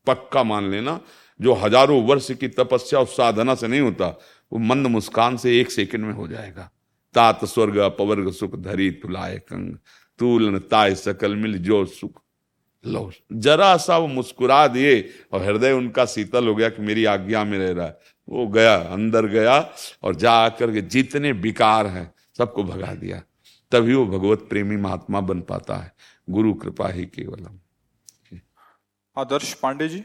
पक्का मान लेना, जो हज़ारों वर्ष की तपस्या और साधना से नहीं होता, वो मंद मुस्कान से एक सेकंड में हो जाएगा। तात स्वर्ग अपवर्ग सुख धरी तुलाय कंग। तूलन ताय सकल मिल जो सुख लो जरा सा वो मुस्कुरा दिए और हृदय उनका शीतल हो गया कि मेरी आज्ञा में रह रहा है। वो गया अंदर गया और जा आकर के जितने विकार हैं सबको भगा दिया। तभी वो भगवत प्रेमी महात्मा बन पाता है। गुरु कृपा ही केवल आदर्श पांडे जी।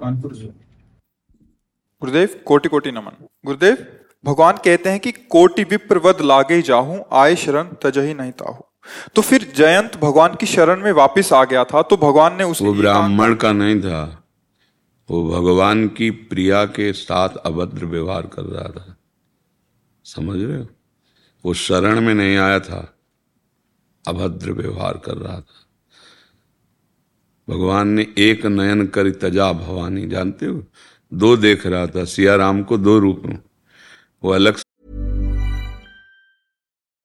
कानपुर से गुरुदेव कोटि कोटि नमन। गुरुदेव भगवान कहते हैं कि कोटि विप्रवद लागे जाहू आय शरण तजही नहीं ताहू। तो फिर जयंत भगवान की शरण में वापस आ गया था तो भगवान ने उसे ब्राह्मण का नहीं था वो भगवान की प्रिया के साथ अभद्र व्यवहार कर रहा था। समझ रहे हो? वो शरण में नहीं आया था अभद्र व्यवहार कर रहा था। भगवान ने एक नयन कर तजा भवानी जानते हो? दो देख रहा था सिया राम को दो रूप में। वो अलग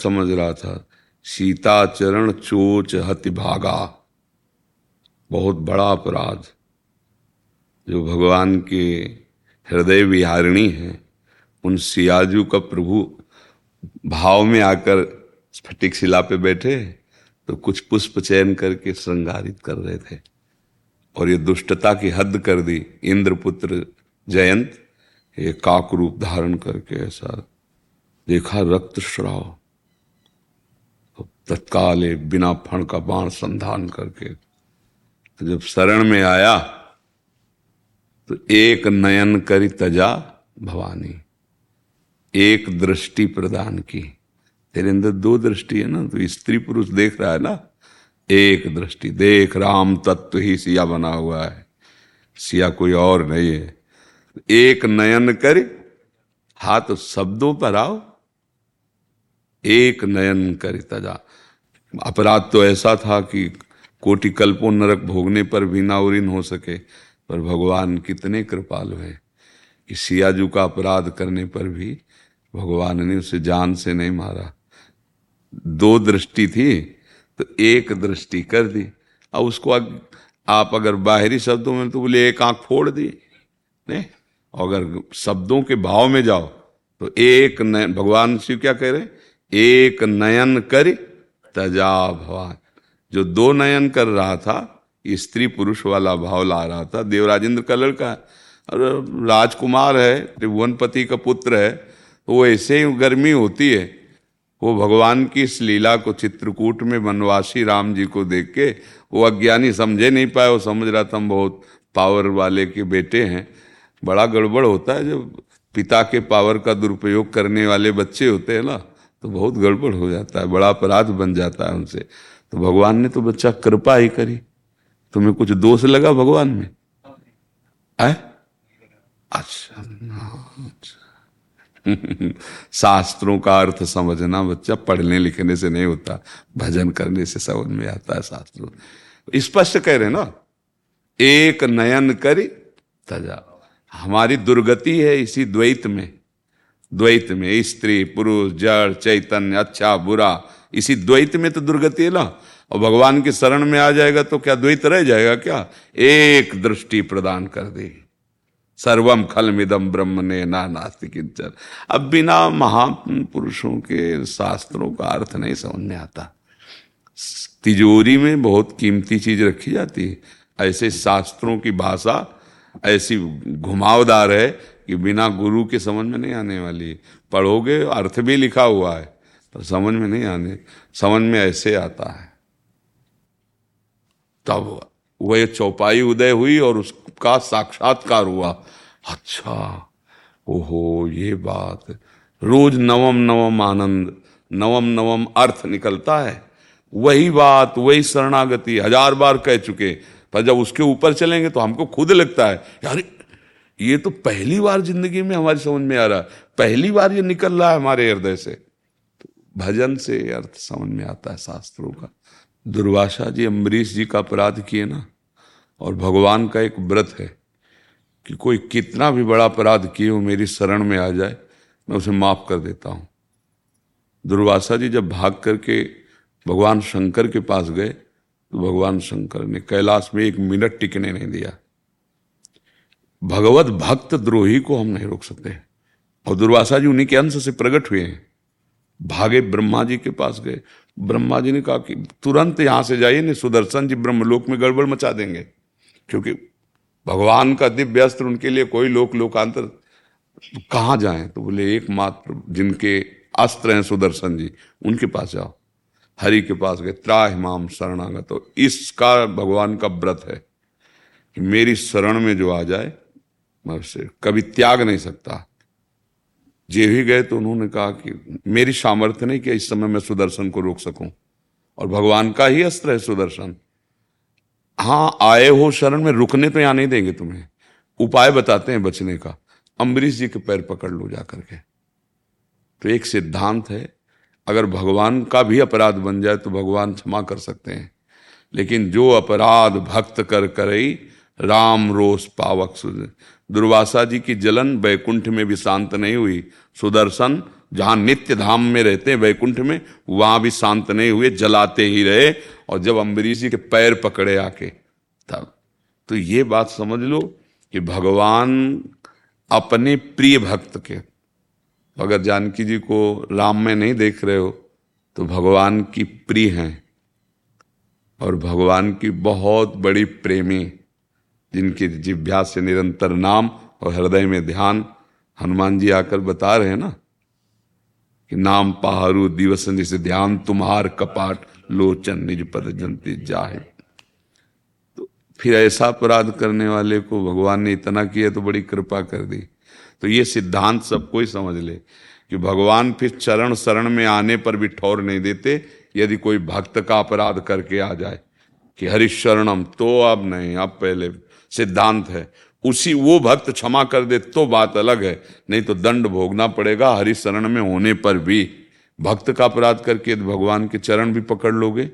समझ रहा था। सीता चरण चोच हति भागा। बहुत बड़ा अपराध। जो भगवान के हृदय विहारिणी है, उन सियाजू का प्रभु भाव में आकर स्फटिक शिला पे बैठे तो कुछ पुष्प चयन करके श्रृंगारित कर रहे थे। और ये दुष्टता की हद कर दी, इंद्रपुत्र जयंत। ये काक रूप धारण करके ऐसा देखा, रक्त श्राव। तत्काल ये बिना फण का बाण संधान करके तो जब शरण में आया तो एक नयन करी तजा भवानी, एक दृष्टि प्रदान की। तेरे अंदर दो दृष्टि है ना तो स्त्री पुरुष देख रहा है ना, एक दृष्टि। देख, राम तत्व ही सिया बना हुआ है, सिया कोई और नहीं है। एक नयन कर, हाथ शब्दों पर आओ एक नयन कर तजा। अपराध तो ऐसा था कि कोटि कल्पों नरक भोगने पर भी ना हो सके पर भगवान कितने कृपालु हैं। कि सियाजू का अपराध करने पर भी भगवान ने उसे जान से नहीं मारा। दो दृष्टि थी तो एक दृष्टि कर दी। अब उसको अग, आप अगर बाहरी शब्दों में तो बोले एक आँख फोड़ दी। नहीं अगर शब्दों के भाव में जाओ तो एक नयन भगवान शिव क्या कह रहे एक नयन कर तजा भवान। जो दो नयन कर रहा था स्त्री पुरुष वाला भाव ला रहा था। देवराजेंद्र का लड़का और राजकुमार है, त्रिभुवनपति का पुत्र है तो वो ऐसे ही गर्मी होती है। वो भगवान की इस लीला को चित्रकूट में वनवासी राम जी को देख के वो अज्ञानी समझे नहीं पाए। वो समझ रहा था हम बहुत पावर वाले के बेटे हैं। बड़ा गड़बड़ होता है जब पिता के पावर का दुरुपयोग करने वाले बच्चे होते हैं ना। तो बहुत गड़बड़ हो जाता है बड़ा अपराध बन जाता है उनसे। तो भगवान ने तो बच्चा कृपा ही करी। तुम्हें कुछ दोष लगा भगवान में? है? अच्छा, अच्छा। शास्त्रों का अर्थ समझना बच्चा पढ़ने लिखने से नहीं होता भजन करने से समझ में आता है शास्त्रों। स्पष्ट कह रहे ना? एक नयन करी तजा। हमारी दुर्गति है इसी द्वैत में। द्वैत में, स्त्री, पुरुष, जड़, चैतन्य अच्छा बुरा। इसी द्वैत में तो दुर्गति ना? और भगवान के शरण में आ जाएगा तो क्या द्वैत रह जाएगा क्या? एक दृष्टि प्रदान कर दी। सर्वम खल मिदम ब्रह्म ने ना नास्ति किंचन अब बिना महापुरुषों के शास्त्रों का अर्थ नहीं समझ में आता। तिजोरी में बहुत कीमती चीज़ रखी जाती है। ऐसे शास्त्रों की भाषा, ऐसी घुमावदार है कि बिना गुरु के समझ में नहीं आने वाली। पढ़ोगे, अर्थ भी लिखा हुआ है, पर समझ में नहीं आने। समझ में ऐसे आता है। तब वह चौपाई उदय हुई और उसका साक्षात्कार हुआ। अच्छा ओहो, ये बात। रोज नवम नवम आनंद, नवम नवम अर्थ निकलता है। वही बात, वही शरणागति, हज़ार बार कह चुके। पर जब उसके ऊपर चलेंगे तो हमको खुद लगता है, यार ये तो पहली बार ज़िंदगी में हमारी समझ में आ रहा पहली बार ये निकल रहा है हमारे हृदय से। तो भजन से अर्थ समझ में आता है शास्त्रों का। दुर्वासा जी, अम्बरीश जी का अपराध किए ना, और भगवान का एक व्रत है कि कोई कितना भी बड़ा अपराध किए हो, मेरी शरण में आ जाए, मैं उसे माफ़ कर देता हूँ। दुर्वासा जी जब भाग करके भगवान शंकर के पास गए तो भगवान शंकर ने कैलाश में एक मिनट टिकने नहीं दिया। भगवत भक्त द्रोही को हम नहीं रोक सकते। और दुर्वासा जी उन्हीं के अंश से प्रकट हुए हैं। भागे ब्रह्मा जी के पास गए। ब्रह्मा जी ने कहा कि तुरंत यहाँ से जाइए, नहीं, सुदर्शन जी ब्रह्मलोक में गड़बड़ मचा देंगे। क्योंकि भगवान का दिव्य अस्त्र उनके लिए कोई लोक, लोकांतर तो कहाँ जाएँ? तो बोले, एकमात्र जिनके अस्त्र हैं सुदर्शन जी, उनके पास जाओ। हरि के पास गए त्राहिमाम शरणागत। तो इसका भगवान का व्रत है कि मेरी शरण में जो आ जाए मैं उसे कभी त्याग नहीं सकता। जे भी गए तो उन्होंने कहा कि मेरी सामर्थ्य नहीं कि इस समय मैं सुदर्शन को रोक सकूँ। और भगवान का ही अस्त्र है सुदर्शन। हाँ आए हो शरण में, रुकने तो यहाँ नहीं देंगे तुम्हें। उपाय बताते हैं बचने का। अम्बरीश जी के पैर पकड़ लो जाकर के तो एक सिद्धांत है, अगर भगवान का भी अपराध बन जाए तो भगवान क्षमा कर सकते हैं। लेकिन जो अपराध भक्त कर करई राम रोष पावक दुर्वासा जी की जलन वैकुंठ में भी शांत नहीं हुई। सुदर्शन, जहाँ नित्य धाम में रहते हैं, वैकुंठ में, वहाँ भी शांत नहीं हुए, जलाते ही रहे और जब अम्बरीश जी के पैर पकड़े आके, तब। तो ये बात समझ लो कि भगवान अपने प्रिय भक्त के, अगर जानकी जी को राम में नहीं देख रहे हो तो भगवान की प्रिय हैं। और भगवान की बहुत बड़ी प्रेमी। जिनकी जिभ्या से निरंतर नाम और हृदय में ध्यान हनुमान जी आकर बता रहे हैं ना, कि नाम पहाड़ू दिवस जैसे ध्यान तुम्हार कपाट लोचन निज पद जनती जाहे। तो फिर ऐसा अपराध करने वाले को भगवान ने इतना किया तो बड़ी कृपा कर दी। तो ये सिद्धांत सबको ही समझ ले कि भगवान फिर चरण शरण में आने पर भी ठौर नहीं देते, यदि कोई भक्त का अपराध करके आ जाए कि हरिशरणम तो अब नहीं, अब पहले सिद्धांत है। उसी वो भक्त क्षमा कर दे तो बात अलग है। नहीं तो दंड भोगना पड़ेगा हरि शरण में होने पर भी। भक्त का अपराध करके भगवान के चरण भी पकड़ लोगे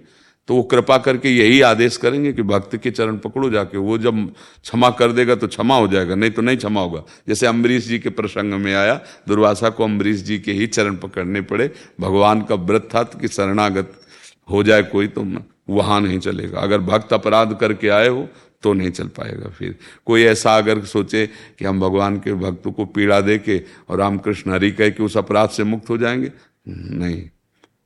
तो वो कृपा करके यही आदेश करेंगे कि भक्त के चरण पकड़ो जाके। वो जब क्षमा कर देगा तो क्षमा हो जाएगा, नहीं तो नहीं क्षमा होगा। जैसे अम्बरीश जी के प्रसंग में आया, दुर्वासा को अम्बरीश जी के ही चरण पकड़ने पड़े। भगवान का व्रत था कि शरणागत हो जाए कोई तो वहाँ नहीं चलेगा। अगर भक्त अपराध करके आए हो तो नहीं चल पाएगा फिर। कोई ऐसा अगर सोचे कि हम भगवान के भक्तों को पीड़ा दे के और रामकृष्ण हरि कह के उस अपराध से मुक्त हो जाएँगे? नहीं।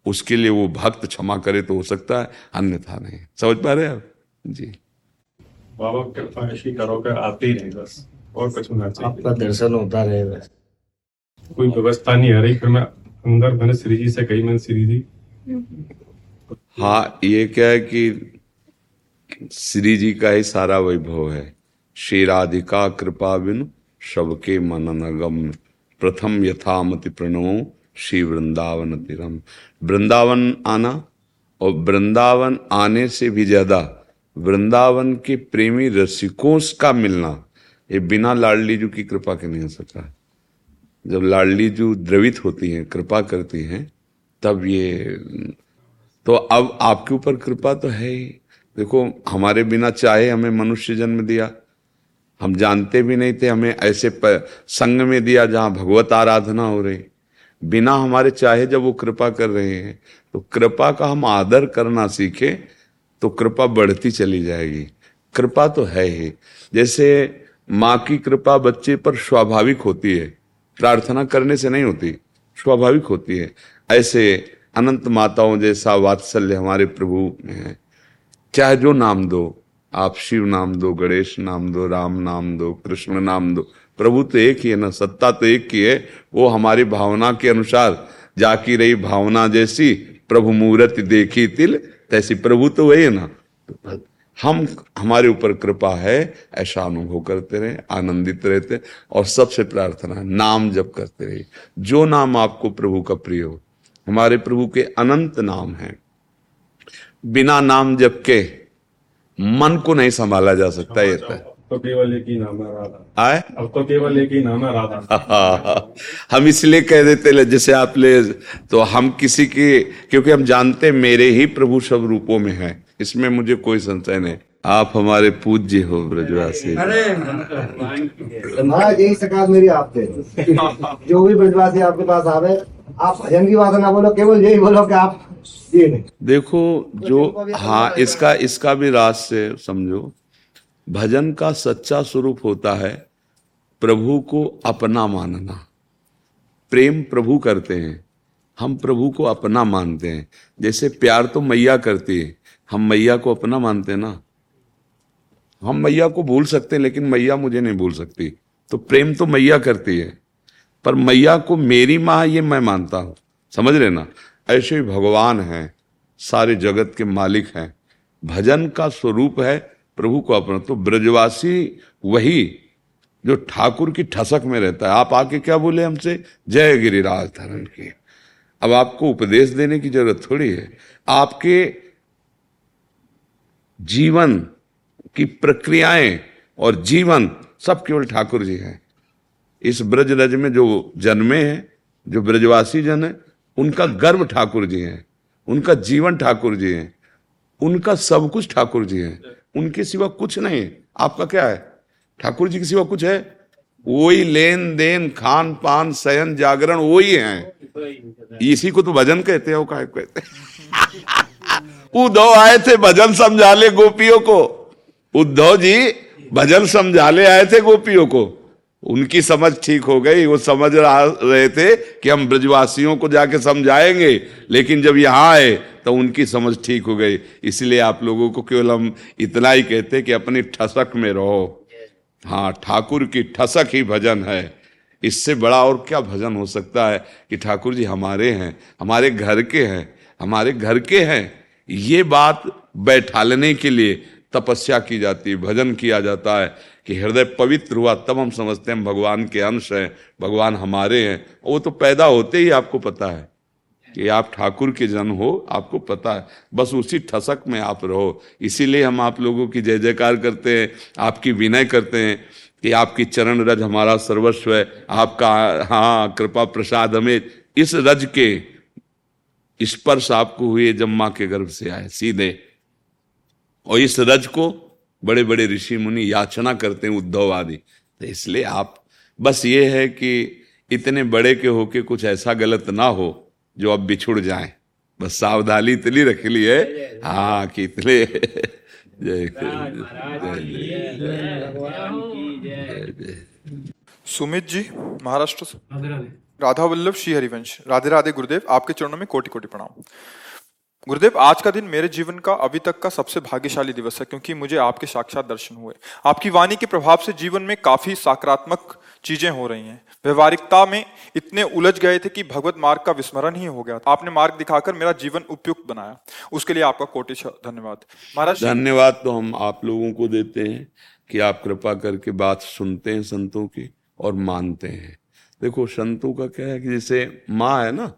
उसके लिए वो भक्त क्षमा करे तो हो सकता है अन्यथा नहीं। समझ पा रहे आप? जी। बाबा कृपा ऐसी करो कर आते ही रहे बस। और कुछ होना चाहिए। आपका दर्शन होता रहे बस। कोई व्यवस्था नहीं आ रही फिर मैं अंदर मैंने श्री जी से कही मैंने श्री जी हाँ ये क्या है कि श्री जी का ही सारा वैभव है। श्री राधिका कृपा बिन सबके मनन अगम प्रथम यथामति प्रणव, श्री वृंदावन तिरम। वृंदावन आना और वृंदावन आने से भी ज़्यादा वृंदावन के प्रेमी रसिकों का मिलना, ये बिना लाडली जू की कृपा के नहीं हो सकता। जब लाडली जू द्रवित होती हैं, कृपा करती हैं, तब ये तो अब आपके ऊपर कृपा तो है ही। देखो, हमारे बिना चाहे हमें मनुष्य जन्म दिया। हम जानते भी नहीं थे, हमें ऐसे संग में दिया जहाँ भगवत आराधना हो रही। बिना हमारे चाहे जब वो कृपा कर रहे हैं तो कृपा का हम आदर करना सीखे तो कृपा बढ़ती चली जाएगी। कृपा तो है ही। जैसे माँ की कृपा बच्चे पर स्वाभाविक होती है, प्रार्थना करने से नहीं होती, स्वाभाविक होती है। ऐसे अनंत माताओं जैसा वात्सल्य हमारे प्रभु में है। चाहे जो नाम दो, आप शिव नाम दो, गणेश नाम दो, राम नाम दो, कृष्ण नाम दो, प्रभु तो एक ही है ना, सत्ता तो एक ही है, वो हमारी भावना के अनुसार जाकी रही भावना जैसी प्रभु मूर्त देखी तिल, तैसी प्रभु तो वही है ना। हम, हमारे ऊपर कृपा है, ऐसा अनुभव करते रहे, आनंदित रहते और सबसे प्रार्थना नाम जप करते रहे जो नाम आपको प्रभु का प्रिय हो, हमारे प्रभु के अनंत नाम हैं बिना नाम जप के मन को नहीं संभाला जा सकता ये तो। केवल एक ही नाम है राधा। आए? अब तो केवल एक ही नाम है राधा। हम इसलिए कह देते जैसे आप ले तो हम किसी की क्योंकि हम जानते मेरे ही प्रभु सब रूपों में है इसमें मुझे कोई संशय नहीं। आप हमारे पूज्य हो ब्रजवासी। महाराज यही सकाल मेरी आपसे जो भी ब्रजवासी आपके पास आवे आप भजन की बात ना बोलो केवल यही बोलो कि आप देखो, जो हाँ इसका इसका भी राज से समझो। भजन का सच्चा स्वरूप होता है प्रभु को अपना मानना। प्रेम प्रभु करते हैं, हम प्रभु को अपना मानते हैं। जैसे प्यार तो मैया करती है, हम मैया को अपना मानते हैं ना? हम मैया को भूल सकते हैं, लेकिन मैया मुझे नहीं भूल सकती। तो प्रेम तो मैया करती है, पर मैया को मेरी माँ ये मैं मानता हूँ। समझ रहे ना? ऐसे ही भगवान हैं, सारे जगत के मालिक हैं। भजन का स्वरूप है प्रभु को अपना। तो ब्रजवासी वही जो ठाकुर की ठसक में रहता है। आप आके क्या बोले हमसे? जय गिरिराज धरण की। अब आपको उपदेश देने की ज़रूरत थोड़ी है। आपके जीवन की प्रक्रियाएँ और जीवन सब केवल ठाकुर जी हैं। इस ब्रज रज में जो जन्मे हैं, जो ब्रजवासी जन है उनका गर्व ठाकुर जी हैं, उनका जीवन ठाकुर जी हैं, उनका सब कुछ ठाकुर जी हैं। उनके सिवा कुछ नहीं। आपका क्या है? ठाकुर जी के सिवा कुछ है? वही लेन देन, खान पान शयन जागरण, वही है। इसी को तो भजन कहते हैं, वो काय कहते उद्धव आए थे, भजन समझा ले गोपियों को। उद्धव जी, भजन समझा ले आए थे गोपियों को। उनकी समझ ठीक हो गई, वो समझ रहे थे कि हम ब्रजवासियों को जाके समझाएँगे, लेकिन जब यहाँ आए तो उनकी समझ ठीक हो गई। इसलिए आप लोगों को केवल हम इतना ही कहते कि अपनी ठसक में रहो। हाँ ठाकुर की ठसक ही भजन है। इससे बड़ा और क्या भजन हो सकता है कि ठाकुर जी हमारे हैं, हमारे घर के हैं, हमारे घर के हैं? ये बात बैठालने के लिए तपस्या की जाती है, भजन किया जाता है कि हृदय पवित्र हुआ, तब हम समझते हैं भगवान के अंश हैं, भगवान हमारे हैं। वो तो पैदा होते ही आपको पता है कि आप ठाकुर के जन हो, आपको पता है। बस उसी ठसक में आप रहो। इसीलिए हम आप लोगों की जय जयकार करते हैं, आपकी विनय करते हैं कि आपकी चरण रज हमारा सर्वस्व है, आपका हाँ कृपा प्रसाद हमें इस रज के स्पर्श आपको हुए जब माँ के गर्भ से आए, सीधे। और इस रज को बड़े बड़े ऋषि मुनि याचना करते हैं उद्धव आदि। तो इसलिए आप बस ये है कि इतने बड़े के होके कुछ ऐसा गलत ना हो जो अब बिछुड़ जाए। बस सावधानी इतनी रख ली है। हाँ कि इतने। जय सुमित जी महाराष्ट्र से। राधा वल्लभ श्री हरिवंश। राधे राधे गुरुदेव आपके चरणों में कोटि कोटि प्रणाम। गुरुदेव, आज का दिन मेरे जीवन का अभी तक का सबसे भाग्यशाली दिवस है, क्योंकि मुझे आपके साक्षात दर्शन हुए। आपकी वाणी के प्रभाव से जीवन में काफ़ी सकारात्मक चीज़ें हो रही हैं। व्यवहारिकता में इतने उलझ गए थे कि भगवत मार्ग का विस्मरण ही हो गया आपने मार्ग दिखाकर मेरा जीवन उपयुक्त बनाया। उसके लिए आपका कोटि धन्यवाद। महाराज धन्यवाद तो हम आप लोगों को देते हैं कि आप कृपा करके बात सुनते हैं संतों की और मानते हैं। देखो, संतों का क्या है कि जैसे माँ है ना,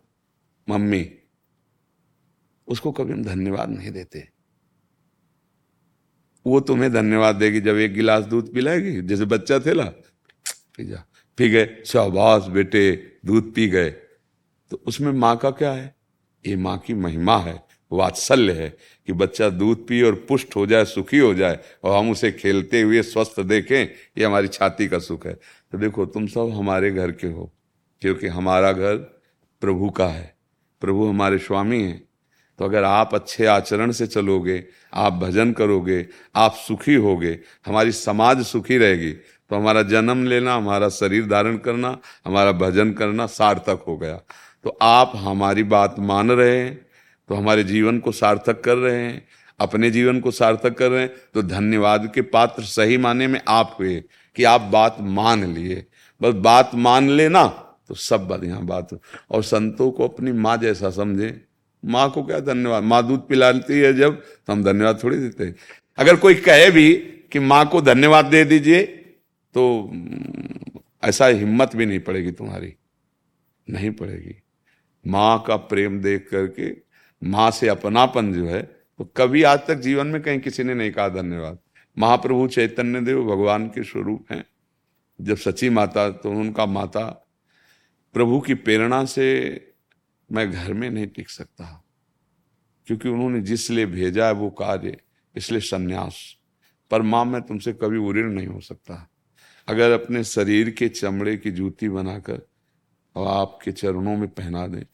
मम्मी उसको कभी हम धन्यवाद नहीं देते। वो तुम्हें धन्यवाद देगी जब एक गिलास दूध पिलाएगी। जैसे बच्चा थे ना पी जा। पी गए, शाबाश बेटे, दूध पी गए। तो उसमें माँ का क्या है? ये माँ की महिमा है, वात्सल्य है कि बच्चा दूध पी और पुष्ट हो जाए, सुखी हो जाए और हम उसे खेलते हुए स्वस्थ देखें, ये हमारी छाती का सुख है। तो देखो, तुम सब हमारे घर के हो, क्योंकि हमारा घर प्रभु का है। प्रभु हमारे स्वामी हैं। तो अगर आप अच्छे आचरण से चलोगे, आप भजन करोगे, आप सुखी होगे, हमारी समाज सुखी रहेगी तो हमारा जन्म लेना, हमारा शरीर धारण करना, हमारा भजन करना सार्थक हो गया। तो आप हमारी बात मान रहे हैं तो हमारे जीवन को सार्थक कर रहे हैं, अपने जीवन को सार्थक कर रहे हैं तो धन्यवाद के पात्र सही माने में आप हुए कि आप बात मान लिए। बस बात मान लेना तो सब बढ़िया बात। और संतों को अपनी माँ जैसा समझे। माँ को क्या धन्यवाद? माँ दूध पिलाती है जब तो हम धन्यवाद थोड़ी देते हैं। अगर कोई कहे भी कि माँ को धन्यवाद दे दीजिए तो ऐसा हिम्मत भी नहीं पड़ेगी तुम्हारी। नहीं पड़ेगी। माँ का प्रेम देख करके, माँ से अपनापन जो है तो कभी आज तक जीवन में कहीं किसी ने नहीं कहा धन्यवाद। महाप्रभु चैतन्य देव भगवान के स्वरूप हैं। जब सची माता तो उनका माता प्रभु की प्रेरणा से मैं घर में नहीं टिक सकता। क्योंकि उन्होंने जिस लिए भेजा है वो कार्य इसलिए सन्यास। पर माँ, मैं तुमसे कभी उऋण नहीं हो सकता। अगर अपने शरीर के चमड़े की जूती बनाकर और आपके चरणों में पहना दें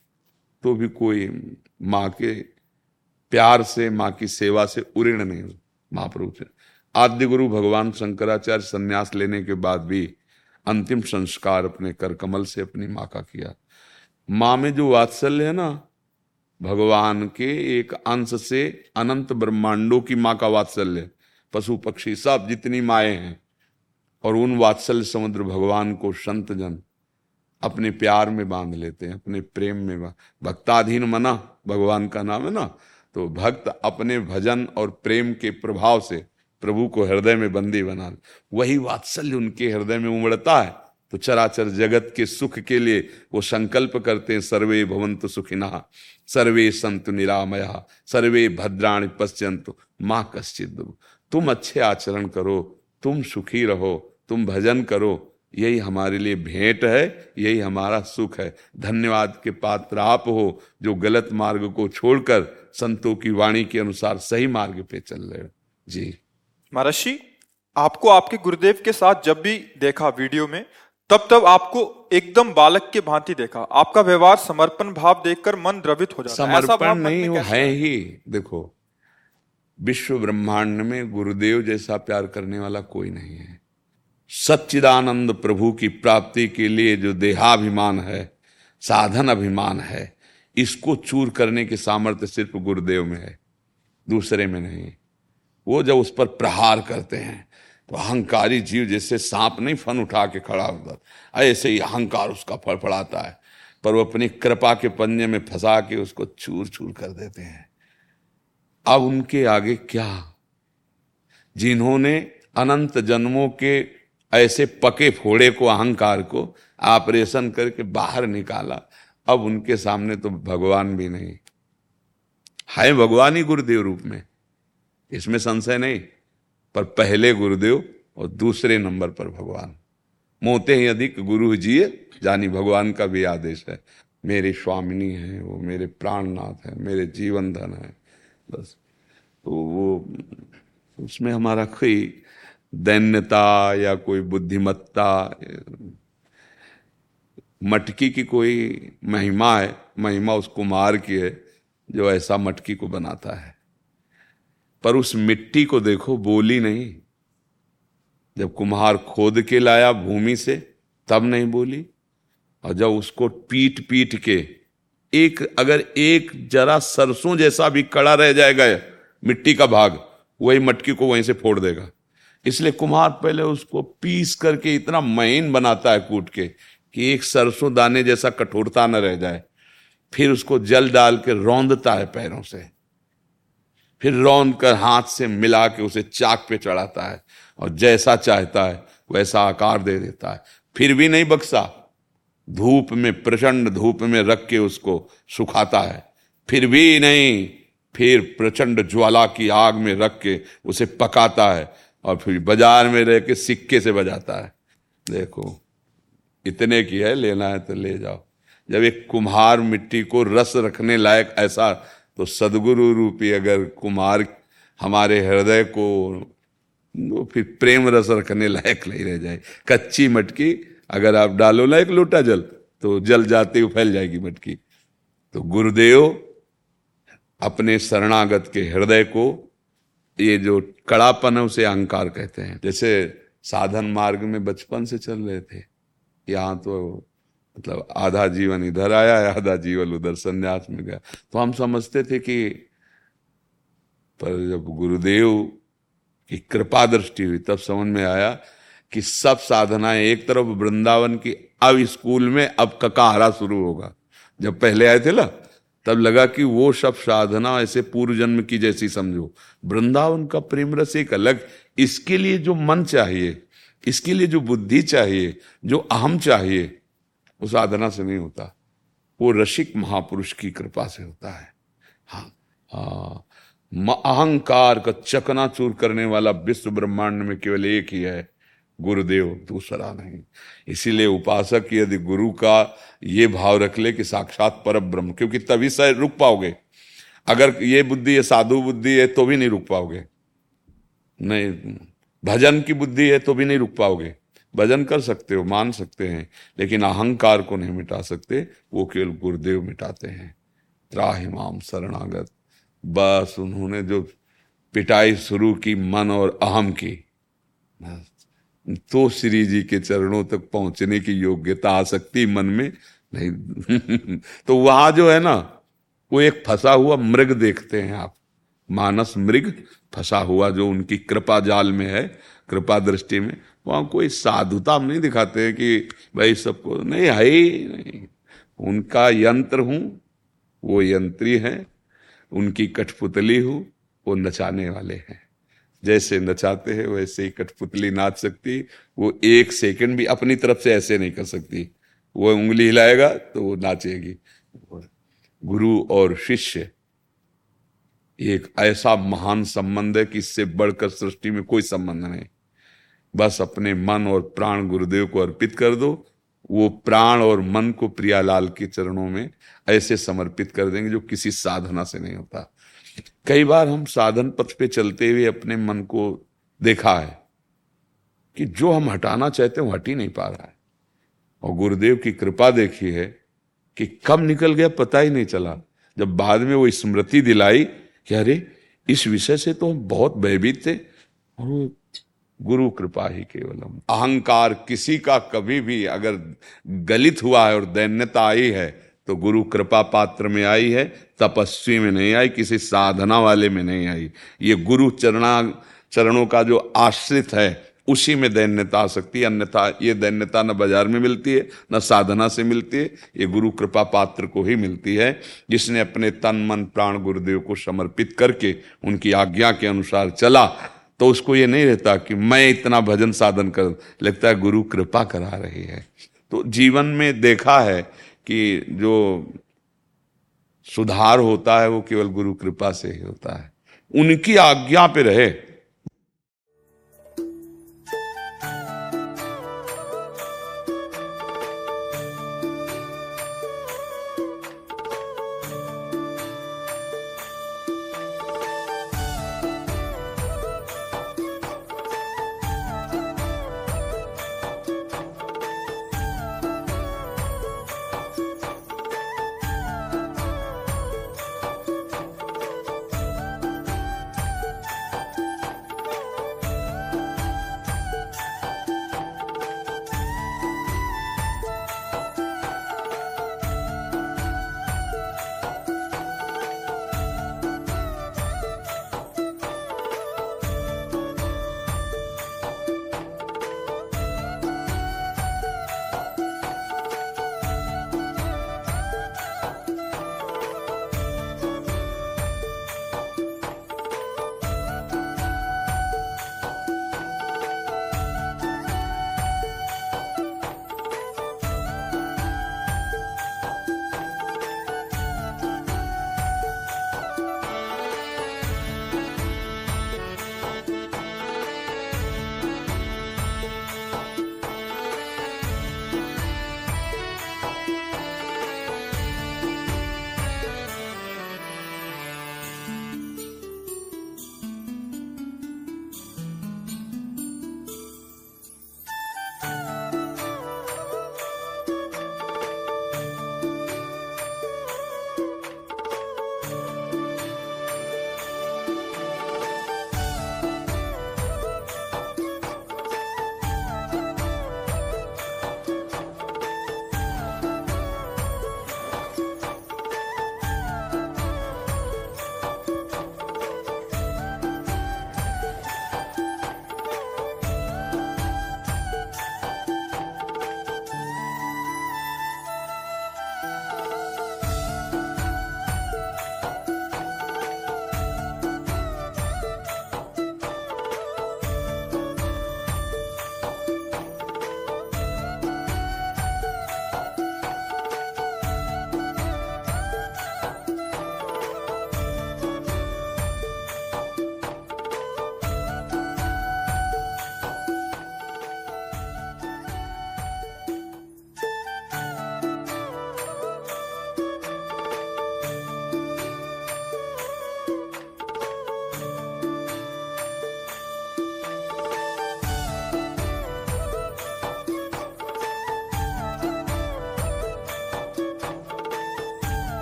तो भी कोई माँ के प्यार से, माँ की सेवा से उऋण नहीं हो। महाप्रभु से। आद्य गुरु भगवान शंकराचार्य संन्यास लेने के बाद भी अंतिम संस्कार अपने कर कमल से अपनी माँ का किया। माँ में जो वात्सल्य है ना, भगवान के एक अंश से अनंत ब्रह्मांडों की माँ का वात्सल्य। पशु पक्षी सब जितनी माए हैं, और उन वात्सल्य समुद्र भगवान को संत जन अपने प्यार में बाँध लेते हैं, अपने प्रेम में भक्ताधीन मना, भगवान का नाम है ना तो भक्त अपने भजन और प्रेम के प्रभाव से प्रभु को हृदय में बंदी बना वही वात्सल्य उनके हृदय में उमड़ता है। तो चराचर जगत के सुख के लिए वो संकल्प करते हैं, सर्वे भवंतु सुखिना, सर्वे संतु निरामया, सर्वे भद्राणी पश्यंतु माँ कश्चित तुम अच्छे आचरण करो, तुम सुखी रहो, तुम भजन करो, यही हमारे लिए भेंट है, यही हमारा सुख है। धन्यवाद के पात्र आप हो, जो गलत मार्ग को छोड़कर संतों की वाणी के अनुसार सही मार्ग पे चल रहे हो। जी। महर्षि आपको आपके गुरुदेव के साथ जब भी देखा वीडियो में तब तब आपको एकदम बालक के भांति देखा। आपका व्यवहार समर्पण भाव देखकर मन द्रवित हो जाता समर्पण नहीं वो है ही। देखो विश्व ब्रह्मांड में गुरुदेव जैसा प्यार करने वाला कोई नहीं है। सच्चिदानंद प्रभु की प्राप्ति के लिए जो देहाभिमान है साधन अभिमान है इसको चूर करने के सामर्थ्य सिर्फ़ गुरुदेव में है दूसरे में नहीं। वो जब उस पर प्रहार करते हैं तो अहंकारी जीव जैसे सांप नहीं फन उठा के खड़ा होता ऐसे ही अहंकार उसका फड़फड़ाता है। पर वो अपनी कृपा के पंजे में फंसा के उसको चूर चूर कर देते हैं। अब उनके आगे क्या? जिन्होंने अनंत जन्मों के ऐसे पके फोड़े को, अहंकार को ऑपरेशन करके बाहर निकाला, अब उनके सामने तो भगवान भी नहीं। है भगवान ही गुरुदेव रूप में। इसमें संशय नहीं। पर पहले गुरुदेव और दूसरे नंबर पर भगवान। मोते ही अधिक गुरु जिए, जानी भगवान का भी आदेश है। मेरी स्वामिनी है, वो मेरे प्राणनाथ है, मेरे जीवन धन है, बस। तो वो, उसमें हमारा कोई दैन्यता या कोई बुद्धिमत्ता, मटकी की कोई महिमा है, महिमा उस कुमार की है, जो ऐसा मटकी को बनाता है। पर उस मिट्टी को देखो, बोली नहीं। जब कुम्हार खोद के लाया भूमि से, तब नहीं बोली। और जब उसको पीट पीट के, एक अगर एक जरा सरसों जैसा भी कड़ा रह जाएगा, मिट्टी का भाग, वही मटकी को वहीं से फोड़ देगा। इसलिए कुम्हार पहले उसको पीस करके इतना महीन बनाता है कूट के, कि एक सरसों दाने जैसा कठोरता न रह जाए। फिर उसको जल डाल के रौंदता है पैरों से। फिर रौन कर हाथ से मिला के उसे चाक पे चढ़ाता है और जैसा चाहता है वैसा आकार दे देता है। फिर भी नहीं बक्सा। धूप में, प्रचंड धूप में रख के उसको सुखाता है। फिर भी नहीं, फिर प्रचंड ज्वाला की आग में रख के उसे पकाता है और फिर बाज़ार में रह के सिक्के से बजाता है। देखो, इतने की है, लेना है तो ले जाओ। जब एक कुम्हार मिट्टी को रस रखने लायक ऐसा तो सदगुरु रूपी अगर कुमार हमारे हृदय को तो फिर प्रेम रस रखने लायक नहीं रह जाए। कच्ची मटकी अगर आप डालो ना एक लोटा जल तो जल जाते हुए फैल जाएगी मटकी। तो गुरुदेव, अपने शरणागत के हृदय को ये जो कड़ापन है उसे अहंकार कहते हैं। जैसे साधन मार्ग में बचपन से चल रहे थे, यहाँ तो मतलब आधा जीवन इधर आया आधा जीवन उधर संन्यास में गया। तो हम समझते थे कि पर जब गुरुदेव की कृपा दृष्टि हुई, तब समझ में आया कि सब साधनाएँ एक तरफ़ वृंदावन की, अब स्कूल में, अब ककाहारा शुरू होगा। जब पहले आए थे ना, तब लगा कि वो सब साधना ऐसे पूर्व जन्म की जैसी समझो। वृंदावन का प्रेम रस एक अलग, इसके लिए जो मन चाहिए, इसके लिए जो बुद्धि चाहिए, जो अहम चाहिए वो साधना से नहीं होता। वो रसिक महापुरुष की कृपा से होता है। हाँ हाँ। अहंकार का चकनाचूर करने वाला विश्व ब्रह्मांड में केवल एक ही है, गुरुदेव, दूसरा नहीं। इसीलिए उपासक यदि गुरु का ये भाव रख ले कि साक्षात पर ब्रह्म क्योंकि तभी से रुक पाओगे। अगर ये बुद्धि है, साधु बुद्धि है तो भी नहीं रुक पाओगे। नहीं, भजन की बुद्धि है तो भी नहीं रुक पाओगे। भजन कर सकते हो, मान सकते हैं, लेकिन अहंकार को नहीं मिटा सकते, वो केवल गुरुदेव मिटाते हैं। त्राहिमाम शरणागत। बस उन्होंने जो पिटाई शुरू की मन और अहम की तो श्री जी के चरणों तक पहुँचने की योग्यता आ सकती मन में नहीं। तो वहाँ जो है ना, वो एक फंसा हुआ मृग देखते हैं आप। मानस मृग फंसा हुआ जो उनकी कृपा जाल में है, कृपा दृष्टि में। वहाँ कोई साधुता हम नहीं दिखाते कि भाई सबको, नहीं, है ही नहीं। उनका यंत्र हूँ, वो यंत्री है, उनकी कठपुतली हूँ, वो नचाने वाले हैं। जैसे नचाते हैं, वैसे ही कठपुतली नाच सकती, वो एक सेकंड भी अपनी तरफ़ से ऐसे नहीं कर सकती। वो उंगली हिलाएगा तो वो नाचेगी। गुरु और शिष्य, एक ऐसा महान संबंध है कि इससे बढ़कर सृष्टि में कोई संबंध नहीं। बस अपने मन और प्राण गुरुदेव को अर्पित कर दो। वो प्राण और मन को प्रियालाल के चरणों में ऐसे समर्पित कर देंगे जो किसी साधना से नहीं होता। कई बार हम साधन पथ पे चलते हुए अपने मन को देखा है कि जो हम हटाना चाहते हैं, वो हट ही नहीं पा रहा है। और गुरुदेव की कृपा देखी है कि कब निकल गया पता ही नहीं चला। जब बाद में वो स्मृति दिलाई कि अरे, इस विषय से तो हम बहुत भयभीत थे और वो गुरु कृपा ही केवलम। अहंकार किसी का कभी भी अगर गलित हुआ है और दैन्यता आई है तो गुरु कृपा पात्र में आई है, तपस्वी में नहीं आई, किसी साधना वाले में नहीं आई। ये गुरु चरणा, चरणों का जो आश्रित है, उसी में दैन्यता आ सकती है, अन्यथा ये दैन्यता न बाज़ार में मिलती है, न साधना से मिलती है, ये गुरु कृपा पात्र को ही मिलती है, जिसने अपने तन, मन, प्राण, गुरुदेव को समर्पित करके उनकी आज्ञा के अनुसार चला। तो उसको ये नहीं रहता कि मैं इतना भजन साधन कर, लगता है गुरु कृपा करा रही है। तो जीवन में देखा है कि जो सुधार होता है वो केवल गुरु कृपा से ही होता है। उनकी आज्ञा पे रहे।